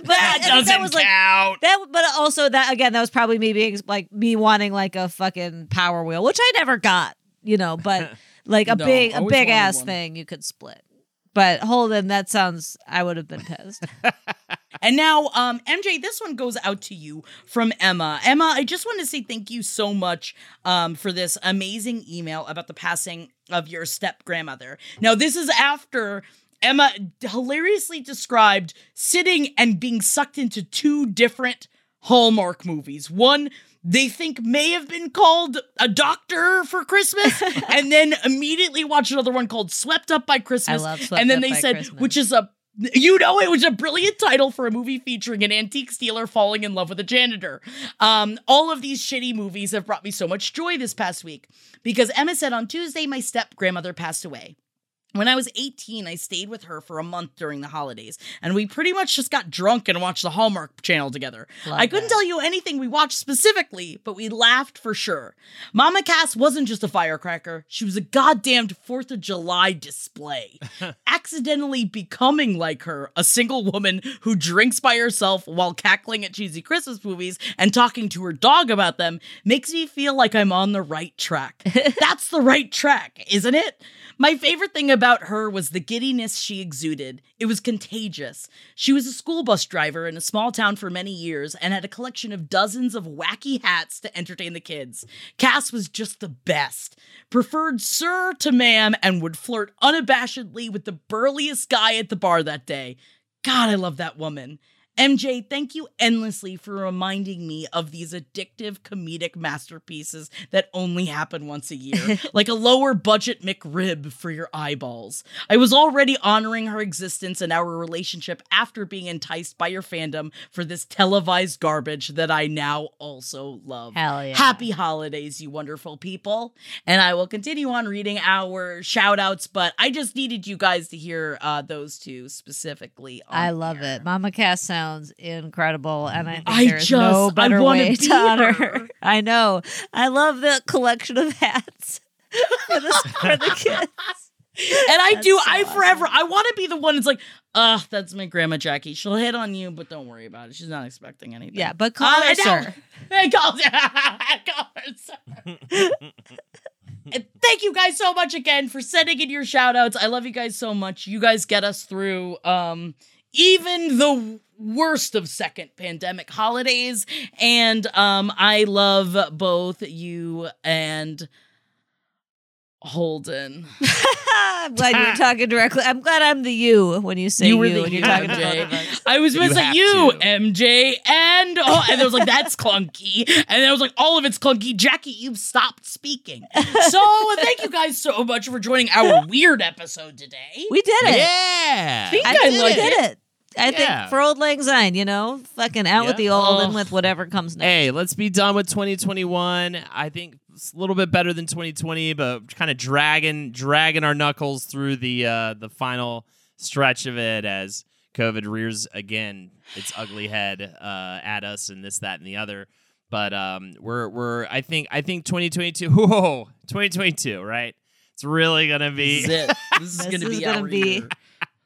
But that doesn't that was, like, count. That, but also that again, that was probably me being like me wanting like a fucking Power Wheel, which I never got, you know. But like a No, big, a big ass one. thing you could split. But Holden, that sounds. I would have been pissed. And now, um, MJ, this one goes out to you from Emma. Emma, I just want to say thank you so much um, for this amazing email about the passing of your step grandmother. Now, this is after Emma hilariously described sitting and being sucked into two different Hallmark movies. One they think may have been called A Doctor for Christmas, and then immediately watch another one called Swept Up by Christmas. love Swept and then they said, Christmas. which is a you know it was a brilliant title for a movie featuring an antique stealer falling in love with a janitor. Um, all of these shitty movies have brought me so much joy this past week because Emma said on Tuesday my step grandmother passed away. When I was 18, I stayed with her for a month during the holidays, and we pretty much just got drunk and watched the Hallmark channel together. Love I couldn't that. tell you anything we watched specifically, but we laughed for sure. Mama Cass wasn't just a firecracker, she was a goddamned 4th of July display. Accidentally becoming like her, a single woman who drinks by herself while cackling at cheesy Christmas movies and talking to her dog about them, makes me feel like I'm on the right track. That's the right track, isn't it? My favorite thing about her was the giddiness she exuded. It was contagious. She was a school bus driver in a small town for many years and had a collection of dozens of wacky hats to entertain the kids. Cass was just the best. Preferred sir to ma'am and would flirt unabashedly with the burliest guy at the bar that day. God, I love that woman. MJ, thank you endlessly for reminding me of these addictive comedic masterpieces that only happen once a year, like a lower budget McRib for your eyeballs. I was already honoring her existence and our relationship after being enticed by your fandom for this televised garbage that I now also love. Hell yeah. Happy holidays, you wonderful people. And I will continue on reading our shout outs, but I just needed you guys to hear uh, those two specifically. I love air. it. Mama Cass sounds incredible, and I think I there's no just- I better way be to honor her. her. I know. I love the collection of hats for the, for the kids. And I That's do, so I awesome. forever, I want to be the one that's like, ugh, that's my grandma Jackie. She'll hit on you, but don't worry about it. She's not expecting anything. Yeah, but call Uh, her no. sir. Call, call her sir. And Thank you guys so much again for sending in your shout outs. I love you guys so much. You guys get us through um even the worst of second pandemic holidays and um I love both you and Holden. I'm glad you're talking directly. I'm glad I'm the you when you say you, were the when you're talking to MJ. both of us. I was You missing have you, to. MJ, and oh, and I was like, that's clunky, and then I was like, all of it's clunky. Jackie, you've stopped speaking. So thank you guys so much for joining our weird episode today. We did it. Yeah. think I I think we like did it. I Yeah. think for old lang syne, you know, fucking out with the old Ugh. and with whatever comes next. Hey, let's be done with 2021. I think it's a little bit better than 2020, but kind of dragging dragging our knuckles through the uh, the final stretch of it as COVID rears again its ugly head uh, at us and this, that, and the other. But um, we're we're I think I think 2022. Whoa, 2022, right? It's really gonna be. This is it. This is This gonna is be gonna our be-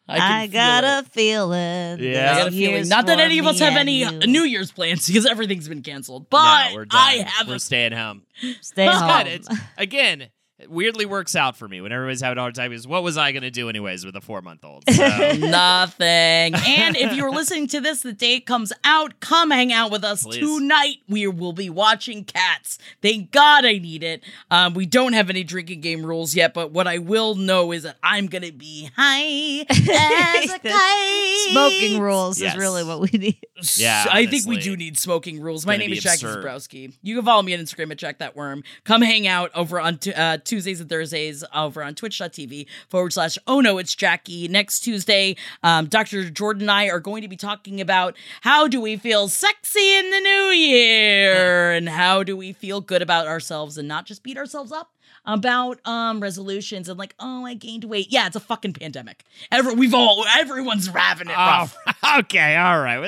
year. I, can feel got it. a feeling. Yeah. I got a feeling. Not that any of us have any you. New Year's plans because everything's been canceled. But no, we're done. I have We're a staying home. Stay It's home. good. It's again. It weirdly works out for me when everybody's having a hard time. Because what was I going to do anyways with a four month old? So, Nothing. And if you're listening to this the day it comes out, come hang out with us Please. tonight. We will be watching Cats. Thank God I need it. Um, we don't have any drinking game rules yet, but what I will know is that I'm gonna be high as a kite. Smoking rules Yes. is really what we need. Yeah, I think we do need smoking rules. My name is Jackie absurd. Zebrowski. You can follow me on Instagram at Jack That Worm. Come hang out over on t- uh, Tuesdays and Thursdays over on twitch.tv forward slash oh no, it's Jackie. Next Tuesday, um, Dr. Jordan and I are going to be talking about how do we feel sexy in the new year and how do we feel good about ourselves and not just beat ourselves up about um resolutions and like oh I gained weight. Yeah, it's a fucking pandemic. Every we've all everyone's having it oh, okay, all right.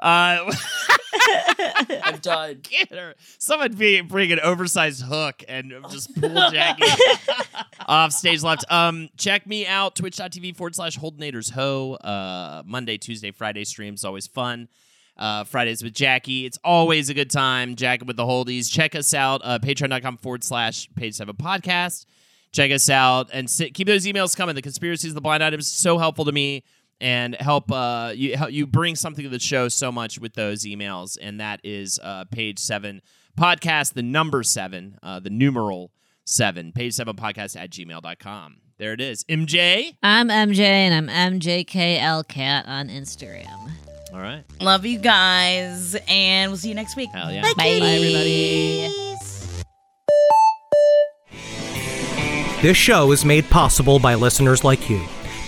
What is it gonna? Uh, I'm done. get her. Someone be, bring an oversized hook and just pull Jackie off stage left. Um, check me out twitch.tv forward slash Holdenators Ho. Uh, Monday, Tuesday, Friday streams always fun. Uh, Fridays with Jackie. It's always a good time. Jackie with the Holdies. Check us out. Uh, Patreon.com forward slash page seven podcast. Check us out and sit, keep those emails coming. The conspiracies, the blind items, so helpful to me and help uh, you help you bring something to the show so much with those emails. And that is uh, page seven podcast, the number seven, uh, the numeral seven, page seven podcast at gmail.com. There it is. MJ. I'm MJ and I'm MJKLCat on Instagram. All right. Love you guys, and we'll see you next week. Hell yeah. Bye, everybody. This show is made possible by listeners like you.